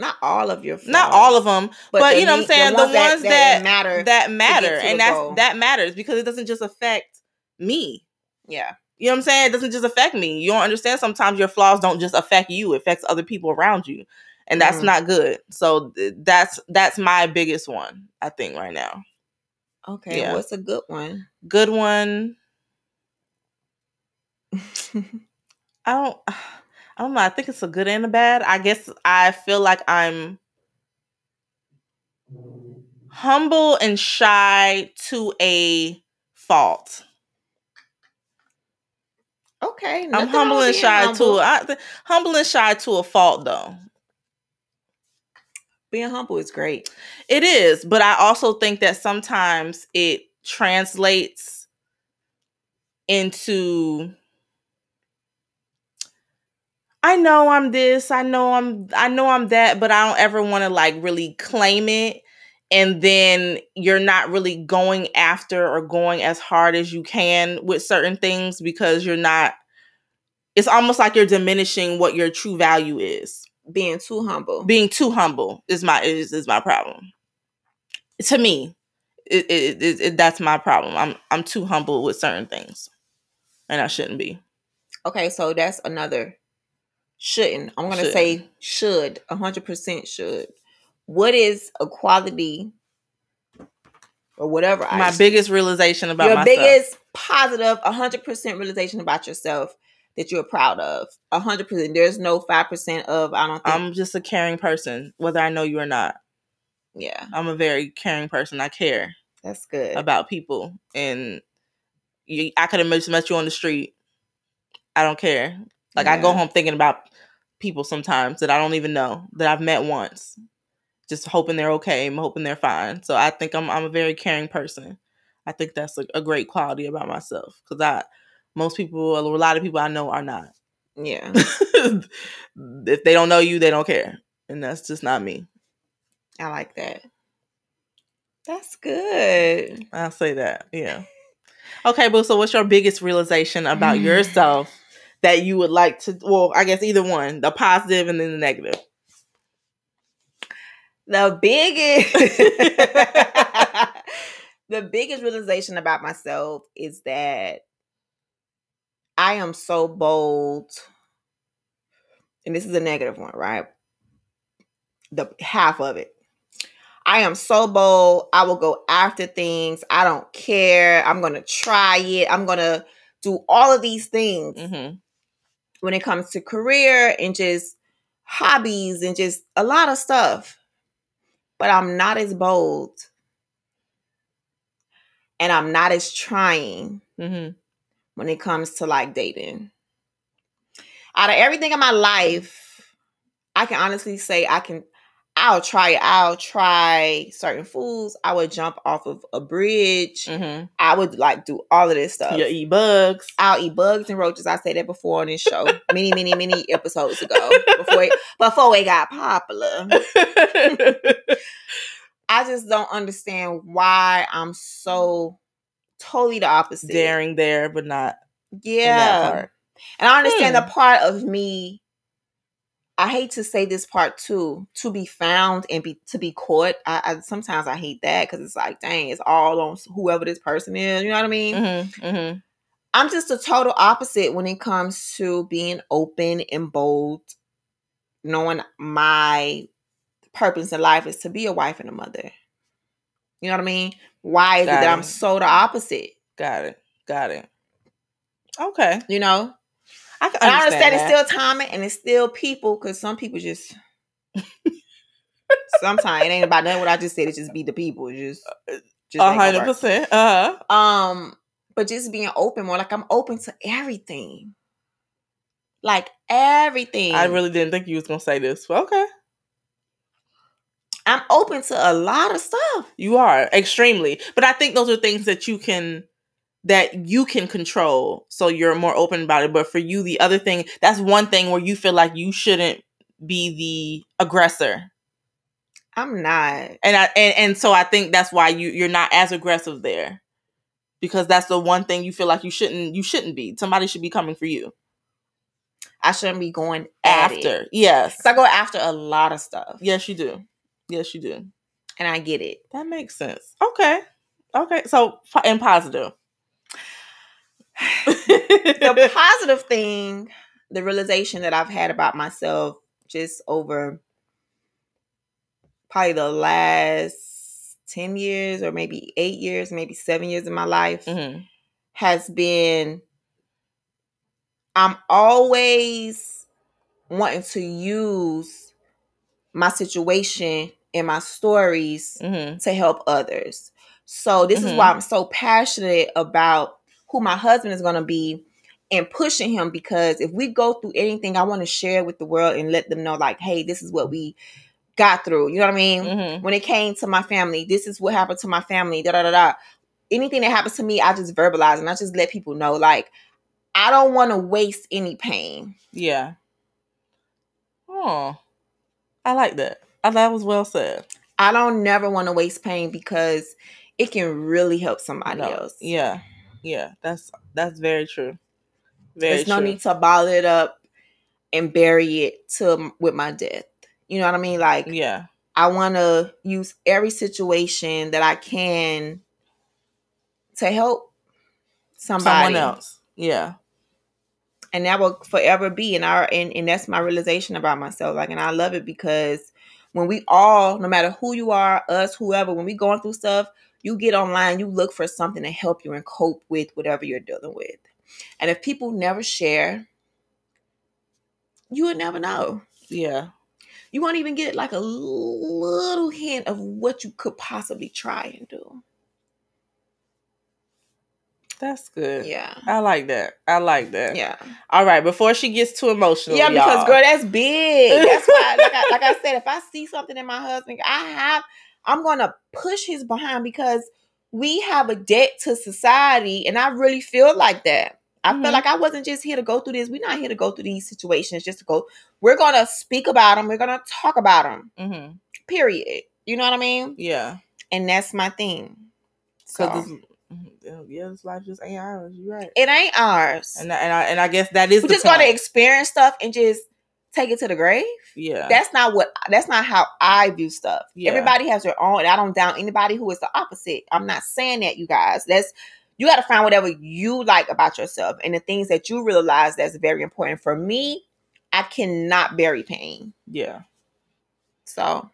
Not all of your flaws. Not all of them, but, the you know what I'm saying? The ones, that, that matter. that matter to and the that's goal. that matters because it doesn't just affect me. yeah. You know what I'm saying? It doesn't just affect me. You don't understand sometimes your flaws don't just affect you, it affects other people around you. And that's Mhm. not good. So th- that's that's my biggest one, I think, right now. Okay. Yeah. What's a good one? Good one. I don't I don't know. I think it's a good and a bad. I guess I feel like I'm humble and shy to a fault. okay. I'm humble and shy humble. to I, humble and shy to a fault though. Being humble is great. It is, but I also think that sometimes it translates into I know I'm this, I know I'm I know I'm that, but I don't ever want to like really claim it. And then you're not really going after or going as hard as you can with certain things because you're not it's almost like you're diminishing what your true value is. Being too humble. being too humble is my is, is my problem. To me it, it, it, it- that's my problem. I'm i'm too humble with certain things. And i shouldn't be. Okay, so that's another shouldn't. I'm gonna Shouldn't. say should. hundred percent should. What is a quality or whatever? I my biggest realization about your myself biggest positive, hundred percent realization about yourself that you're proud of. hundred percent. There's no five percent of I don't think. i'm just a caring person whether i know you or not yeah, i'm a very caring person i care that's good. about people and you, i could have met you on the street i don't care like i go home thinking about people sometimes that i don't even know that i've met once just hoping they're okay i'm hoping they're fine so i think i'm, I'm a very caring person i think that's a, a great quality about myself because i most people a lot of people i know are not yeah. if they don't know you they don't care and that's just not me I like that. That's good. I'll say that. Yeah. Okay, but so what's your biggest realization about yourself that you would like to well, I guess either one, the positive and then the negative. The biggest the biggest realization about myself is that I am so bold. And this is a negative one, right? The half of it. I am so bold. I will go after things. I don't care. I'm going to try it. I'm going to do all of these things Mm-hmm. When it comes to career and just hobbies and just a lot of stuff. But I'm not as bold. And I'm not as trying Mm-hmm. when it comes to like dating. Out of everything in my life, I can honestly say I can I'll try. I'll try certain foods. I would jump off of a bridge. Mm-hmm. I would like do all of this stuff. You eat bugs. I'll eat bugs and roaches. I said that before on this show, many, many, many episodes ago. Before it, before it got popular, I just don't understand why I'm so totally the opposite. Daring there, but not yeah, part. and I understand Hmm. the part of me. I hate to say this part too. To be found and be to be caught. I, I sometimes I hate that because it's like, dang, it's all on whoever this person is. You know what I mean? Mm-hmm. Mm-hmm. I'm just the total opposite when it comes to being open and bold, knowing my purpose in life is to be a wife and a mother. You know what I mean? Why is Got it that I'm so the opposite? Got it. Got it. Okay. You know? I can And I understand understand it's still timing and it's still people because some people just sometimes it ain't about nothing what I just said, it just be the people. It just A hundred percent. Uh huh. Um, but just being open more, like I'm open to everything. Like everything. I really didn't think you was gonna say this. But okay. I'm open to a lot of stuff. You are extremely, but I think those are things that you can that you can control. So you're more open about it. But for you, the other thing that's one thing where you feel like you shouldn't be the aggressor. I'm not. And I and, and so I think that's why you you're not as aggressive there. Because that's the one thing you feel like you shouldn't you shouldn't be. Somebody should be coming for you. I shouldn't be going after. After. Yes. I go after a lot of stuff. Yes, you do. Yes, you do. And I get it. That makes sense. Okay. Okay. So and positive. The positive thing, the realization that I've had about myself just over probably the last 10 years or maybe eight years, maybe seven years of my life Mhm. has been I'm always wanting to use my situation and my stories Mhm. to help others. So this is why I'm so passionate about who my husband is going to be and pushing him because if we go through anything, I want to share with the world and let them know, like, hey, this is what we got through. You know what I mean? Mhm. When it came to my family, this is what happened to my family. Da da da da. Anything that happens to me, I just verbalize and I just let people know, like, I don't want to waste any pain. Yeah. Oh. I like that. I, that was well said. I don't never want to waste pain because it can really help somebody No. else. Yeah. Yeah. That's that's very true. Very There's no need to bottle it up and bury it to with my death. You know what I mean? Like Yeah. I want to use every situation that I can to help somebody. Someone else. Yeah. and that will forever be and our and, and that's my realization about myself like and i love it because when we all no matter who you are us whoever when we going through stuff you get online you look for something to help you and cope with whatever you're dealing with and if people never share you would never know Yeah. you won't even get like a little hint of what you could possibly try and do That's good. yeah I like that. I like that. yeah All right. Before she gets too emotional. Yeah, because y'all. girl, that's big. That's why, like I, like I said, if I see something in my husband, I have, I'm gonna push his behind because we have a debt to society, and I really feel like that. I Mhm. feel like I wasn't just here to go through this. We're not here to go through these situations just to go. We're gonna speak about them. We're gonna talk about them. Mm-hmm. Period. You know what I mean? Yeah. And that's my thing. So this, mhm, yeah, this life just ain't ours. You're right. it ain't ours. And I- and I, and I guess that is We're just gonna experience stuff and just take it to the grave. yeah. that's not what that's not how I view stuff. Yeah. Everybody has their own. I don't down anybody who is the opposite. I'm not saying that you guys. That's you got to find whatever you like about yourself and the things that you realize that's very important. For me, I cannot bury pain. yeah. So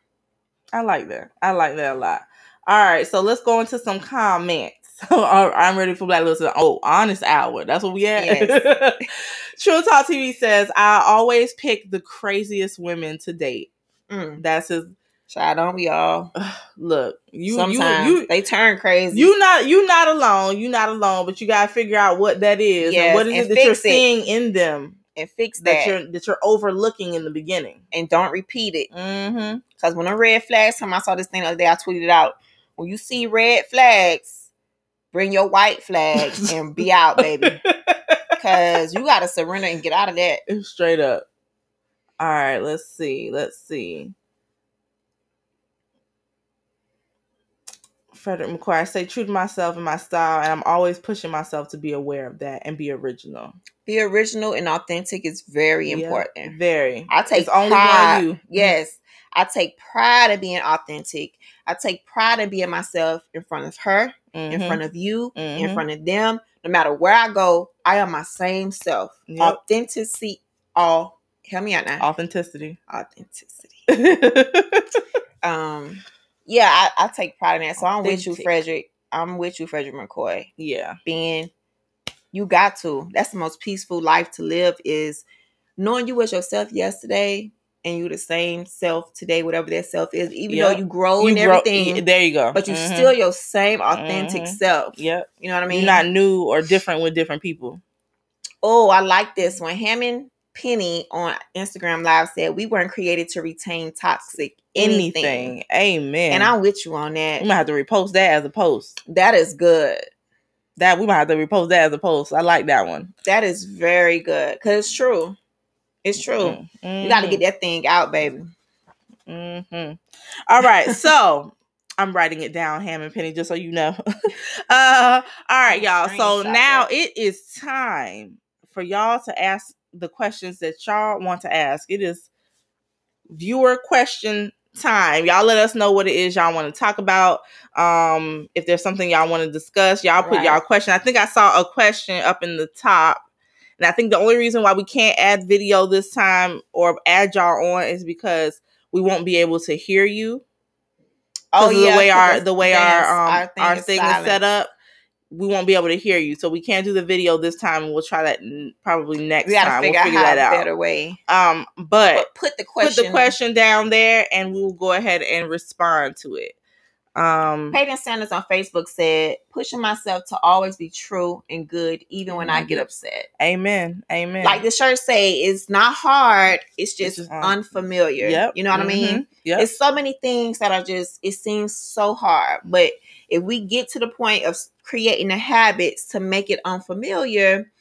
I like that. I like that a lot. All right, so let's go into some comments. All right, I'm ready for Black Listen. Oh, honest hour. That's what we at. Trill Talk TV says I always pick the craziest women to date. mm, That's his child, don't we all? look. You Sometimes you you they turn crazy. you not you not alone. You not alone, but you gotta figure out what that is Yes, and what is and it that you're it. seeing in them and fix that that, you're that you're overlooking in the beginning. and don't repeat it. Mm-hmm. Because when the red flags come, I saw this thing the other day. I tweeted it out. When you see red flags, bring your white flag and be out, baby. Because you got to surrender and get out of that. Straight up. All right, let's see. Let's see. Frederick McCoy, I stay true to myself and my style, and I'm always pushing myself to be aware of that and be original. Be original and authentic is very Yeah, important. Very. I take It's only pride. you. Yes, I take pride in being authentic. I take pride in being myself in front of her, in Mhm. front of you, in Mhm. front of them. No matter where I go, I am my same self. Yep. Authenticity. All. Help me out now. Authenticity. Authenticity. um yeah I, I take pride in that so i'm with you frederick i'm with you frederick mccoy yeah. being you got to that's the most peaceful life to live is knowing you was yourself yesterday and you the same self today whatever that self is even Yep. though you grow You and grow- everything there you go. but you Mhm. still your same authentic Mhm. self Yep. you know what i mean You're not new or different with different people. oh i like this one hammond penny on instagram live said we weren't created to retain toxic anything, Anything. Amen. and i'm with you on that we might have to repost that as a post. That is good. That we might have to repost that as a post. I like that one. That is very good because it's true. It's true. You got to get that thing out, baby. Mm-hmm. All right, so I'm writing it down, Ham and Penny, just so you know. uh, all right, y'all. So now it is time for y'all to ask the questions that y'all want to ask. It is viewer question time. Y'all let us know what it is y'all want to talk about. Um, if there's something y'all want to discuss, y'all put right. y'all question. I think I saw a question up in the top. And I think the only reason why we can't add video this time or add y'all on is because we won't be able to hear you. Oh yeah, the way our the way our um our thing, our thing is set up we won't be able to hear you. So we can't do the video this time. and We'll try that probably next we time. Figure we'll figure that out. Better way. Um, but, but, put the question put the question down there, and we'll go ahead and respond to it. Um, Peyton Sanders on Facebook said, "Pushing myself to always be true and good, even when I get upset." Amen. Amen. Like the shirt say, it's not hard. It's just, it's just unfamiliar. Yep. You know what mm-hmm. I mean? Yeah. It's so many things that are just. It seems so hard, but if we get to the point of creating the habits to make it unfamiliar,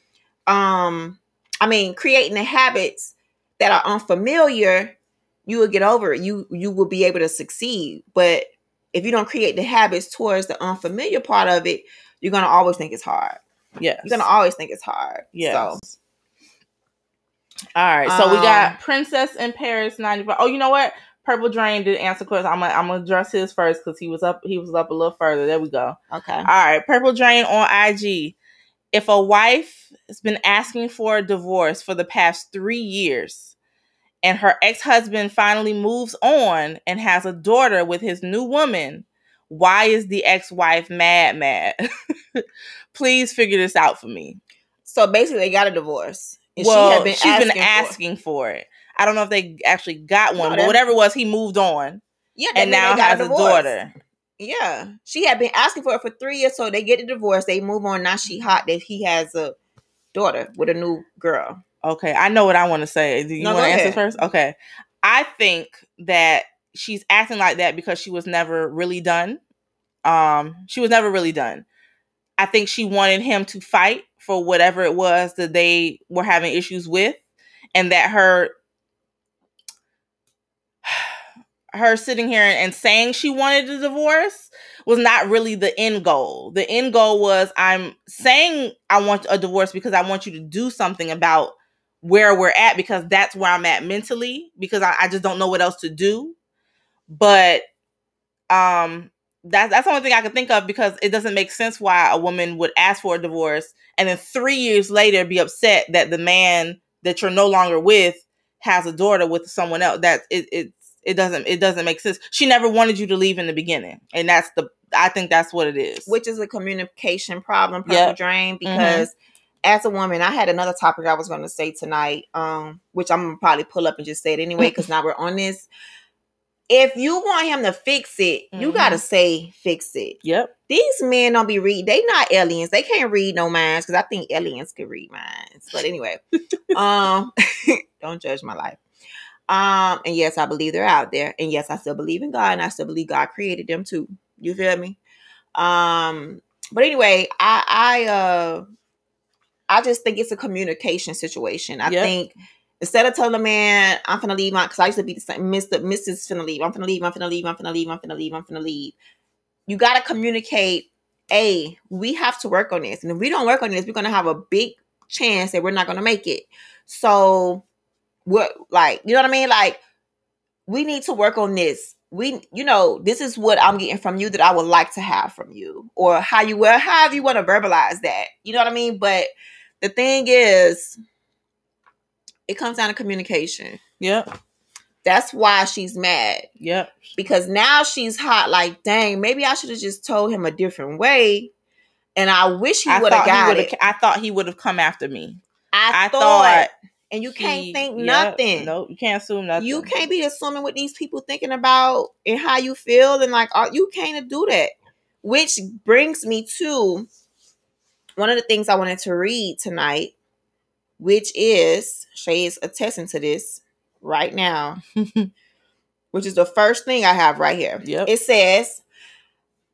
um, I mean, creating the habits that are unfamiliar, you will get over it. You you will be able to succeed. But if you don't create the habits towards the unfamiliar part of it, you're gonna always think it's hard. Yeah, you're gonna always think it's hard. Yeah. So. All right, so um, we got um, Princess in Paris 95. Oh, you know what? Purple Drain did answer questions. I'm gonna I'm gonna address his first because he was up he was up a little further. There we go. Okay. All right. Purple Drain on IG. If a wife has been asking for a divorce for the past three years, and her ex husband finally moves on and has a daughter with his new woman, why is the ex wife mad? Mad? Please figure this out for me. So basically, they got a divorce. well, she has been asking for, for it. I don't know if they actually got one, no, but whatever it was, he moved on. Yeah, and now has a, a daughter. Yeah, she had been asking for it for three years, so they get a divorce. They move on. Now she hot that he has a daughter with a new girl. Okay, I know what I want to say. Do you no, want to answer first? Okay, I think that she's acting like that because she was never really done. Um, she was never really done. I think she wanted him to fight for whatever it was that they were having issues with, and that her her sitting here and saying she wanted a divorce was not really the end goal. The end goal was I'm saying I want a divorce because I want you to do something about where we're at because that's where I'm at mentally because I, I just don't know what else to do. But um that's that's the only thing I can think of because it doesn't make sense why a woman would ask for a divorce and then three years later be upset that the man that you're no longer with has a daughter with someone else. That it, it it doesn't it doesn't make sense. She never wanted you to leave in the beginning, and that's the I think that's what it is. Which is a communication problem, purple yep. drain. Mm-hmm. Because mm-hmm. As a woman, I had another topic I was going to say tonight, um, which I'm gonna probably pull up and just say it anyway because now we're on this. If you want him to fix it, mm-hmm. you gotta say fix it. Yep. These men don't be read. They not aliens. They can't read no minds because I think aliens can read minds. But anyway, um, don't judge my life. Um, and yes, I believe they're out there. And yes, I still believe in God and I still believe God created them too. You feel me? Um, but anyway, I I uh I just think it's a communication situation. I yep. think instead of telling a man I'm gonna leave my because I used to be the same Mr. Mrs. finna leave, I'm gonna leave, I'm gonna leave, I'm gonna leave, I'm gonna leave, I'm gonna leave. You gotta communicate, A, we have to work on this. And if we don't work on this, we're gonna have a big chance that we're not gonna make it. So what like you know what I mean? Like we need to work on this. We you know, this is what I'm getting from you that I would like to have from you. Or how you well, however you want to verbalize that. You know what I mean? But the thing is, it comes down to communication. Yep. That's why she's mad. Yep. Because now she's hot, like, dang, maybe I should have just told him a different way. And I wish he would have got it. I thought he would have come after me. I, I thought, thought and you can't think nothing. no, you can't assume nothing. You can't be assuming what these people thinking about and how you feel, and like you can't do that. Which brings me to one of the things I wanted to read tonight, which is Shay is attesting to this right now, which is the first thing I have right here. Yep. It says,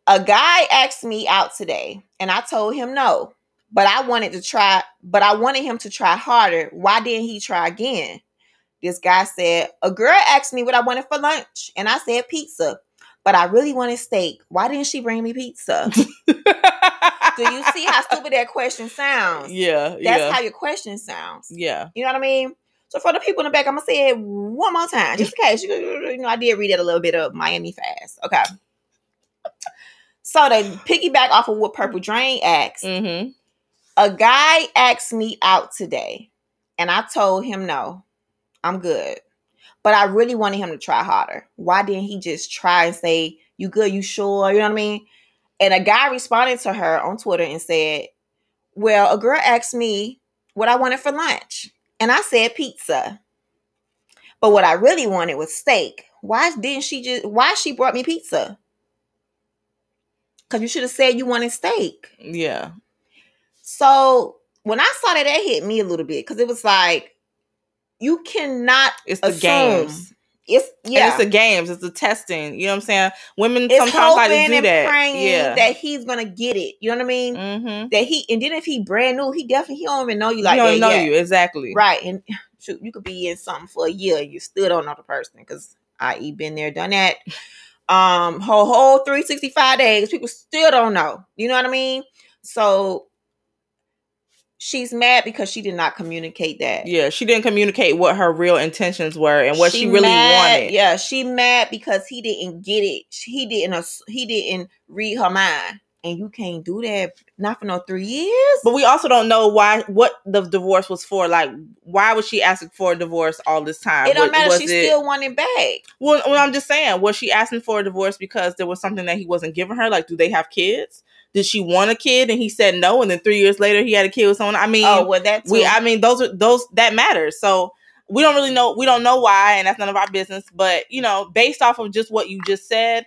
"A guy asked me out today, and I told him no." but I wanted to try, but I wanted him to try harder. Why didn't he try again? this guy said, A girl asked me what I wanted for lunch, and I said pizza. But I really wanted steak. Why didn't she bring me pizza? Do you see how stupid that question sounds? Yeah, That's yeah, how your question sounds. yeah. You know what I mean? So for the people in the back, I'm gonna say it one more time, just in case. You, you know, I did read it a little bit of Miami Fast. Okay. So to piggyback off of what Purple Drain asked, Mm-hmm. a guy asked me out today, and I told him no, I'm good. But I really wanted him to try harder. Why didn't he just try and say, You good, you sure? You know what I mean? And a guy responded to her on Twitter and said, Well, a girl asked me what I wanted for lunch. And I said pizza. But what I really wanted was steak. Why didn't she just why she brought me pizza? Because you should have said you wanted steak. Yeah. So when I saw that, that hit me a little bit because it was like, you cannot It's the assume. games. It's Yeah. yeah. it's the games. It's the testing. You know what I'm saying? Women It's sometimes like to do and that. praying Yeah. that he's gonna get it. You know what I mean? mm-hmm. That he and then if he brand new, he definitely he don't even know you like he don't know yet. you exactly. Right. And shoot, you could be in something for a year and you still don't know the person because I.e. been there, done that. Um, whole whole 365 days, people still don't know. You know what I mean? So she's mad because she did not communicate that. Yeah, she didn't communicate what her real intentions were and what she, She really mad- wanted. Yeah, she mad because he didn't get it. He didn't. He didn't read her mind, and you can't do that. Not for no three years. But we also don't know why what the divorce was for. Like, why was she asking for a divorce all this time? it don't Was- matter. She it- still wanted back. Well, well, I'm just saying, was she asking for a divorce because there was something that he wasn't giving her? Like, do they have kids? Did she want a kid and he said no, and then three years later he had a kid with someone? I mean, Oh, well, that's we, I mean, those are those that matters. So we don't really know. We don't know why, and that's none of our business. But you know, based off of just what you just said,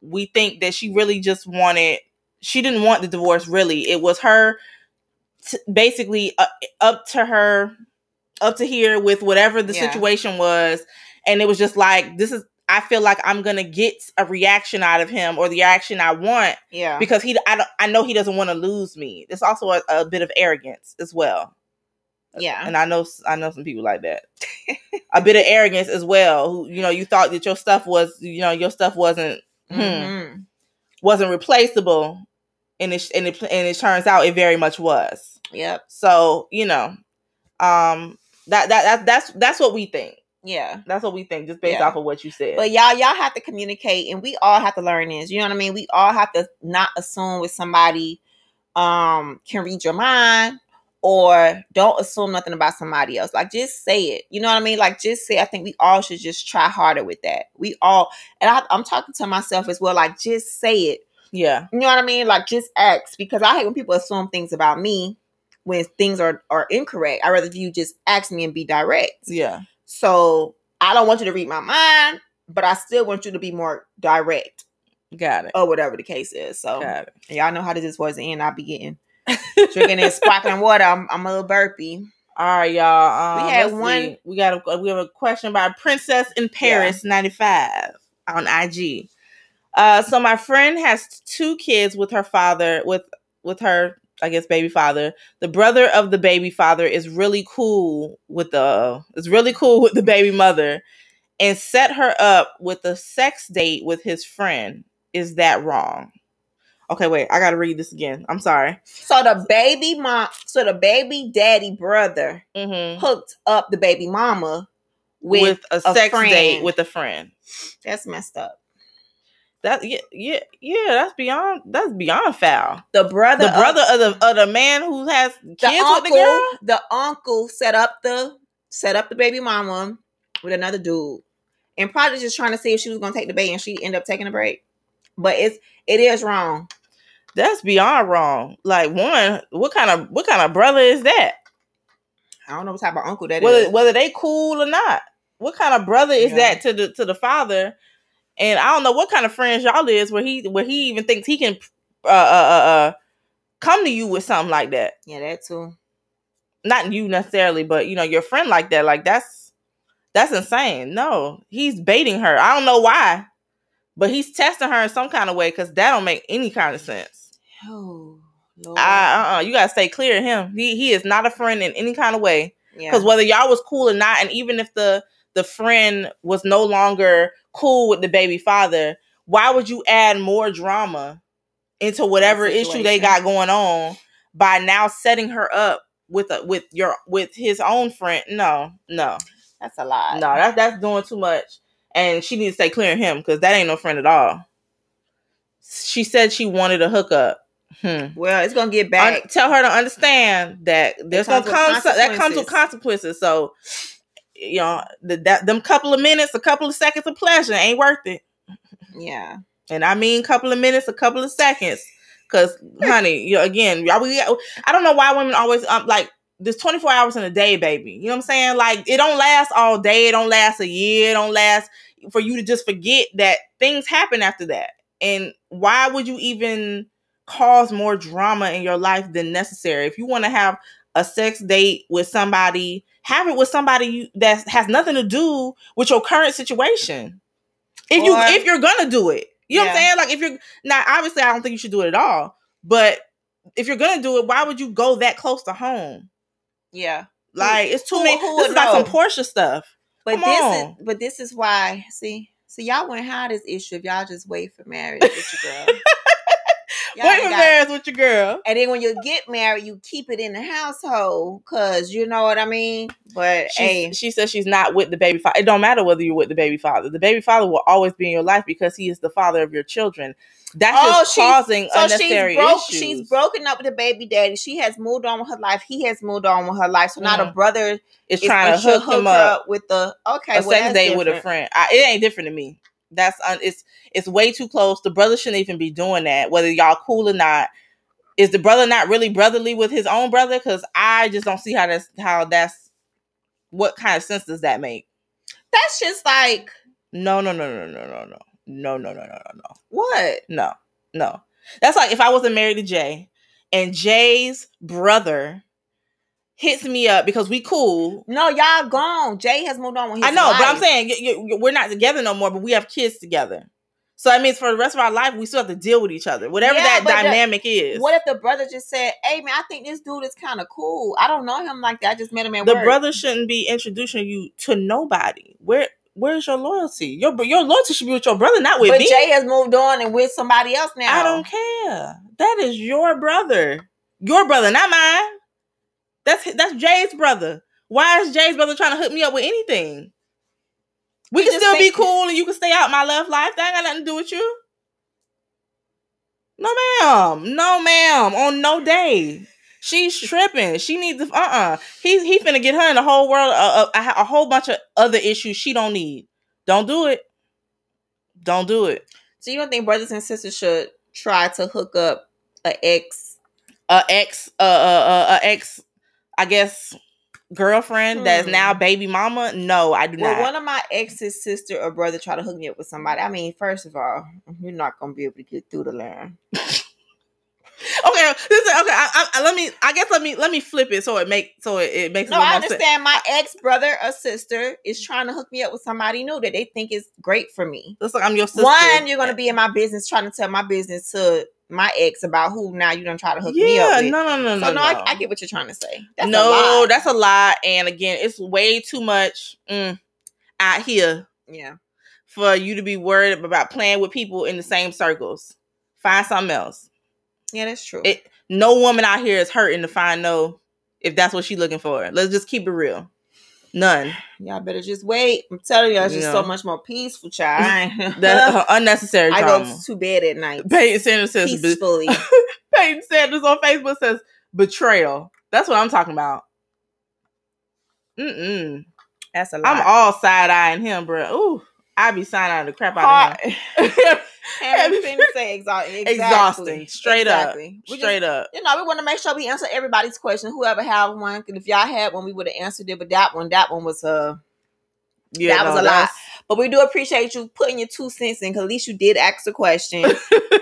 we think that she really just wanted. She didn't want the divorce. Really, it was her, t- basically uh, up to her, up to here with whatever the Yeah. situation was, and it was just like this is. I feel like I'm gonna get a reaction out of him or the action I want yeah. because he I, don't, I know he doesn't want to lose me. It's also a, a bit of arrogance as well. Yeah. And I know I know some people like that. a bit of arrogance as well. Who you know you thought that your stuff was you know your stuff wasn't hmm, Mhm. wasn't replaceable, and it and it and it turns out it very much was. Yep. So you know, um, that that that that's that's what we think. Yeah. That's what we think, just based Yeah. off of what you said. But y'all, y'all have to communicate, and we all have to learn this. You know what I mean? We all have to not assume with somebody um can read your mind or don't assume nothing about somebody else. Like just say it. You know what I mean? Like just say. I think we all should just try harder with that. We all, and I, I'm talking to myself as well. Like just say it. yeah, You know what I mean? Like just ask because I hate when people assume things about me when things are are incorrect. I rather you just ask me and be direct. yeah, So I don't want you to read my mind, but I still want you to be more direct got it. or whatever the case is. So y'all know how this is towards the end. I'll be getting drinking this sparkling water. I'm, I'm a little burpy. All right, y'all. Um, We had one- see. We got a we have a question by Princess in Paris ninety five on IG. Uh, so my friend has two kids with her father with with her I guess baby father. The brother of the baby father is really cool with the is really cool with the baby mother, and set her up with a sex date with his friend. Is that wrong? Okay, wait. I gotta read this again. I'm sorry. So the baby mom, so the baby daddy brother Mm-hmm. hooked up the baby mama with, With, a, a sex friend. date with a friend. that's messed up. That yeah yeah yeah that's beyond that's beyond foul. The brother, The brother of the of the man who has kids the with uncle, the girl. the uncle set up the set up the baby mama with another dude, and probably just trying to see if she was gonna take the bait, and she ended up taking a break. But it's it is wrong. That's beyond wrong. Like one, what kind of what kind of brother is that? I don't know what type of uncle that is. Whether whether they cool or not. What kind of brother is Yeah. that to the to the father? And I don't know what kind of friends y'all is where he where he even thinks he can uh uh uh, uh come to you with something like that. Yeah, that too. Not you necessarily, but you know your friend like that. Like that's that's insane. No, he's baiting her. I don't know why, but he's testing her in some kind of way because that don't make any kind of sense. Oh, Lord. I, uh, uh, you gotta stay clear of him. He he is not a friend in any kind of way. yeah. Because whether y'all was cool or not, and even if the the friend was no longer cool with the baby father, why would you add more drama into whatever issue they got going on by now setting her up with a with your with his own friend? No, no, That's a lot. no. That's that's doing too much, and she needs to stay clear of him because that ain't no friend at all. She said she wanted a hookup. Hmm. Well, it's gonna get back. Un- tell her to understand that there's gonna come so- that comes with consequences. So, you know, the, that them couple of minutes, a couple of seconds of pleasure ain't worth it. yeah. And I mean, couple of minutes, a couple of seconds. Because, honey, you know, again, we, I don't know why women always um, like there's 24 hours in a day, baby. You know what I'm saying? Like it don't last all day. It don't last a year. It don't last for you to just forget that things happen after that. And why would you even cause more drama in your life than necessary? If you want to have a sex date with somebody, have it with somebody you, that has nothing to do with your current situation. If you if you're gonna do it, you know what I'm saying? Like if you're now, obviously, I don't think you should do it at all. But if you're gonna do it, why would you go that close to home? Yeah. Like it's too who- many. who this is like some know? Portia stuff. But Come this on. is but this is why see so y'all wouldn't have this issue if y'all just wait for marriage with your girl. Wait marriage with your girl. And then when you get married, you keep it in the household, cause you know what I mean. But She, hey, she says she's not with the baby father. It don't matter whether you're with the baby father. The baby father will always be in your life because he is the father of your children. That's Oh, just causing so unnecessary she's broke. issues. She's broken up with the baby daddy. She has moved on with her life. He has moved on with her life. So now the Mhm. brother It's is trying to hook him her up. with the okay. a well, sex date with a friend. I, it ain't different to me. That's un, it's it's way too close. The brother shouldn't even be doing that, whether y'all cool or not. Is the brother not really brotherly with his own brother? Because I just don't see how that's how that's what kind of sense does that make? That's just like No, no, no, no, no, no, no, no, no, no, no, no, no. what? No, no. That's like if I wasn't married to Jay and Jay's brother hits me up because we cool. No, y'all gone. Jay has moved on with his I know, but I'm saying we're not together no more, but we have kids together. So that means for the rest of our life, we still have to deal with each other, whatever Yeah, that but the- dynamic is. What if the brother just said, "Hey man, I think this dude is kind of cool. I don't know him like that. I just met him at the work." brother shouldn't be introducing you to nobody. Where Where's your loyalty? Your your loyalty should be with your brother, not with but me. Jay has moved on and with somebody else now. I don't care. That is your brother. Your brother, not mine. That's that's Jay's brother. Why is Jay's brother trying to hook me up with anything? We can still be cool and you can stay out my love life. That ain't got nothing to do with you. No, ma'am. No, ma'am. On no day. She's tripping. She needs to. Uh, uh He he finna get her in the whole world a, a, a whole bunch of other issues she don't need. Don't do it. Don't do it. So you don't think brothers and sisters should try to hook up a ex? a ex uh, uh, uh, a ex I guess girlfriend that's Hmm. now baby mama. No, I do Well, not. one of my ex's sister or brother try to hook me up with somebody. I mean, first of all, you're not gonna be able to get through the line. okay, this is, okay. I, I, let me. I guess let me let me flip it so it make so it, it makes No, I more sense. understand. My ex brother or sister is trying to hook me up with somebody new that they think is great for me. Looks like I'm your sister. One, you're gonna be in my business trying to tell my business to my ex about who now you don't try to hook me up Yeah, with. no, no, no, so no, no. I, I get what you're trying to say. That's a no, lot. that's a lot. And again, it's way too much mm, out here yeah. for you to be worried about playing with people in the same circles. Find something else. Yeah, that's true. It- no woman out here is hurting to find no if that's what she's looking for. Let's just keep it real. None. Y'all better just wait. I'm telling y'all, it's just so much more peaceful, child. That's uh, unnecessary I drama. go to bed at night Peyton Sanders says peacefully. Peyton Sanders on Facebook says betrayal. That's what I'm talking about. Mm-mm. That's a lot. I'm all side eyeing him, bro. Ooh, I be side eyeing the crap out of him. And we say exa- exactly. Exhausting. Straight Exactly. up. We Straight just, up. You know, we want to make sure we answer everybody's question. Whoever have one, 'cause if y'all had one, we would have answered it. But that one, that one was uh Yeah, that was a lot. But we do appreciate you putting your two cents in, cause at least you did ask a question.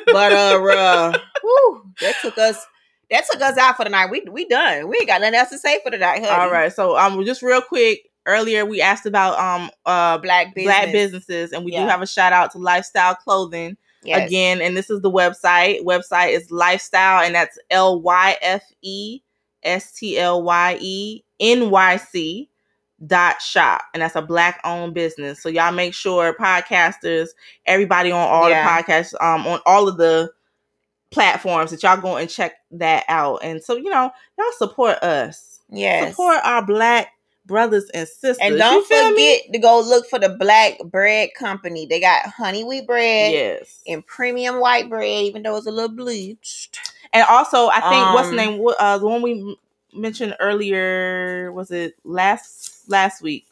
but uh, uh whew, that took us that took us out for the night. We we done. We ain't got nothing else to say for the night. honey. All right. So um just real quick, earlier we asked about um uh Black business. black businesses and we do have a shout out to lifestyle clothing Yes. again and this is the website website is lifestyle and that's l-y-f-e s-t-l-y-e n-y-c dot shop and that's a black owned business so y'all make sure podcasters everybody on all Yeah. the podcasts um on all of the platforms that y'all go and check that out and so you know y'all support us Yes. support our black brothers and sisters and don't feel me? forget to go look for the Black Bread Company. They got honey wheat bread yes and premium white bread, even though it's a little bleached. and also i think what's the Um, name uh the one we mentioned earlier was it last last week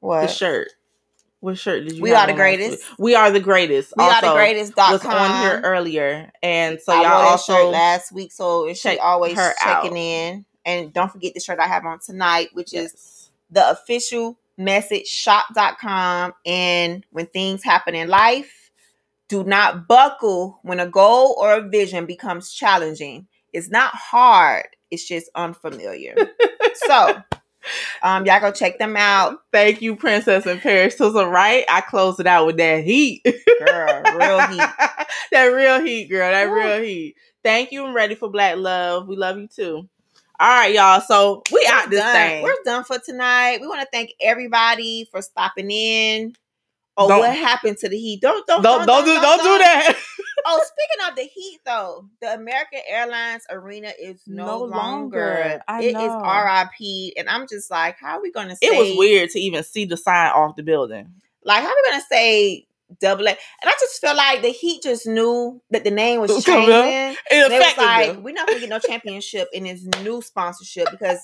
What the shirt what shirt did you We Are the Greatest. we are the greatest We are the greatest. Dot was com. on here earlier and so I y'all also last week, so she always checking out. in. And don't forget the shirt I have on tonight, which is yes. the official message shop.com. And when things happen in life, do not buckle when a goal or a vision becomes challenging. It's not hard, it's just unfamiliar. so, um, y'all go check them out. Thank you, Princess and Paris. So, right, I closed it out with that heat. Girl, real heat. that real heat, girl. That Woo. real heat. Thank you. I'm ready for Black Love. We love you too. All right, y'all. So we We're out this done. thing. We're done for tonight. We want to thank everybody for stopping in. Oh, Don't- what happened to the heat? Don't don't don't don't do don't do that. Oh, speaking of the heat, though, the American Airlines arena is no, No longer. longer. It is. RIP, and I'm just like, how are we gonna? Say, It was weird to even see the sign off the building. Like, how are we gonna say double A? And I just feel like the Heat just knew that the name was It was coming changing. It they was like, them. we're not gonna get no championship in this new sponsorship because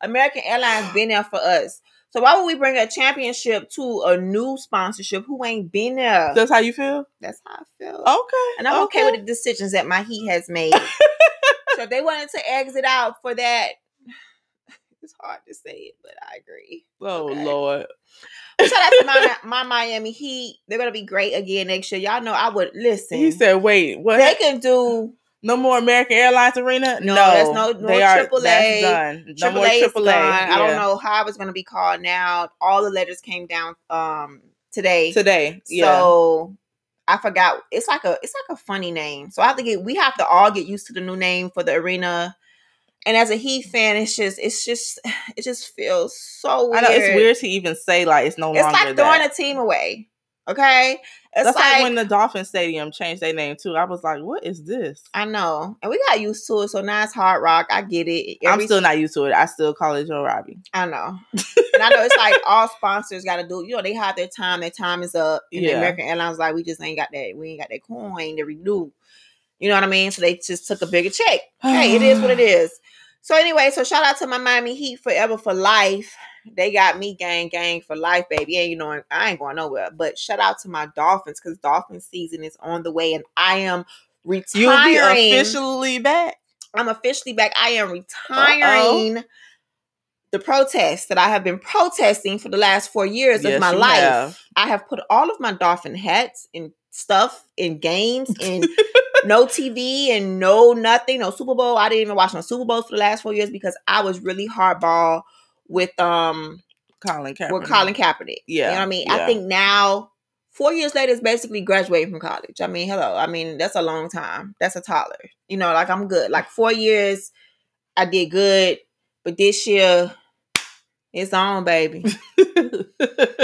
American Airlines been there for us. So why would we bring a championship to a new sponsorship who ain't been there? That's how you feel. That's how I feel. Okay, and I'm okay. with the decisions that my Heat has made. so if they wanted to exit out for that, it's hard to say it, but I agree. Oh Okay. Lord. Shout out to my, my Miami Heat. They're gonna be great again next year. Y'all know I would listen. He said, "Wait, what? they can do no more American Airlines Arena? No, there's no- no they are AAA. That's done. No more AAA gone. I don't know how it's gonna be called now. All the letters came down um today. today. Yeah, So I forgot. It's like a it's like a funny name. So I have to get we have to all get used to the new name for the arena. And as a Heat fan, it's just it's just it just feels so I weird. know it's weird to even say like it's no It's longer like throwing that. a team away. Okay, it's That's like, like, when the Dolphin Stadium changed their name too. I was like, "What is this?" I know, and we got used to it. So now it's Hard Rock. I get it. I'm still not used to it. I still call it Joe Robbie. I know. and I know it's like all sponsors got to do. You know, they have their time. Their time is up. And the Yeah. American Airlines like we just ain't got that. We ain't got that coin to renew. You know what I mean? So they just took a bigger check. Hey, it is what it is. So anyway, so shout out to my Miami Heat forever for life. They got me gang gang for life, baby. And you know, I ain't going nowhere. But shout out to my Dolphins because Dolphin season is on the way, and I am retiring. You'll be officially back. I'm officially back. I am retiring the protest that I have been protesting for the last four years Yes, of my life. have. I have put all of my dolphin hats and stuff in games and no TV and no nothing, no Super Bowl. I didn't even watch no Super Bowls for the last four years because I was really hardball with um Colin Kaepernick. with Colin Kaepernick. You Yeah, know what I mean? yeah. I think now four years later is basically graduating from college. I mean, hello. I mean, that's a long time. That's a toddler. You know, like I'm good. Like four years, I did good. But this year, it's on, baby.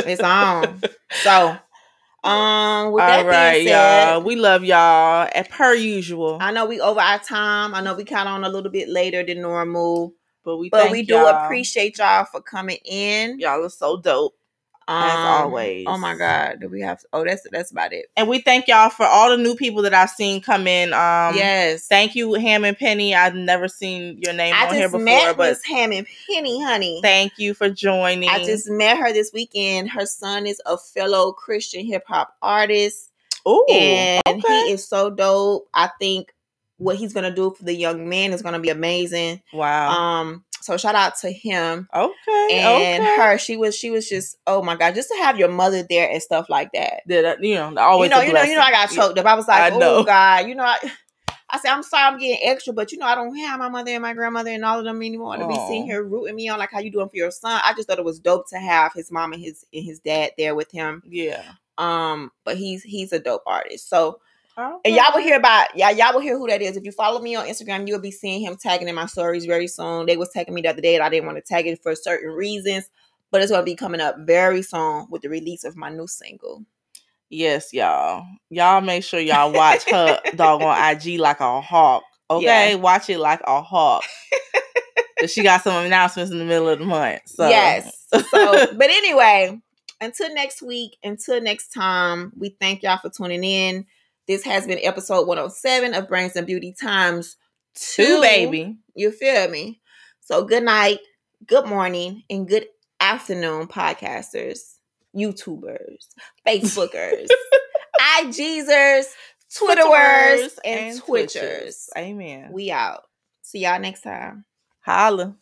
It's on. So, um, with that All right, being said, y'all. We love y'all as per usual. I know we over our time. I know we count on a little bit later than normal, but we but we do y'all. appreciate y'all for coming in. y'all are so dope. As always. Oh my God, do we have? Oh, that's that's about it. And we thank y'all for all the new people that I've seen come in. Um yes, Thank you, Ham and Penny. I've never seen your name I on here before, met but Miss Hammond Penny, honey. thank you for joining. I just met her this weekend. Her son is a fellow Christian hip hop artist, Ooh, and okay. he is so dope. I think what he's gonna do for the young man is gonna be amazing. wow. Um, so shout out to him okay. and okay. her. She was she was just oh my god, just to have your mother there and stuff like that. I- you know, always you know, you know, you know, I got choked up. I was like, I oh god, you know. I, I said, I'm sorry, I'm getting extra, but you know, I don't have my mother and my grandmother and all of them anymore to be sitting here rooting me on like how you doing for your son. I just thought it was dope to have his mom and his and his dad there with him. Yeah. Um, but he's he's a dope artist. So Okay. and y'all will hear about yeah, y'all will hear who that is. If you follow me on Instagram, you'll be seeing him tagging in my stories very soon. They was tagging me the other day and I didn't want to tag it for certain reasons. but it's gonna be coming up very soon with the release of my new single. Yes, y'all. Y'all make sure y'all watch her dog on IG like a hawk. Okay, Yeah. watch it like a hawk. she got some announcements in the middle of the month. So Yes. So, but anyway, until next week, until next time, we thank y'all for tuning in. This has been episode 107 of Brains and Beauty Times two baby. You feel me? So good night, good morning, and good afternoon, podcasters, YouTubers, Facebookers, IGzers, Twitterers, and, Twitchers. Amen. We out. See y'all next time. Holla.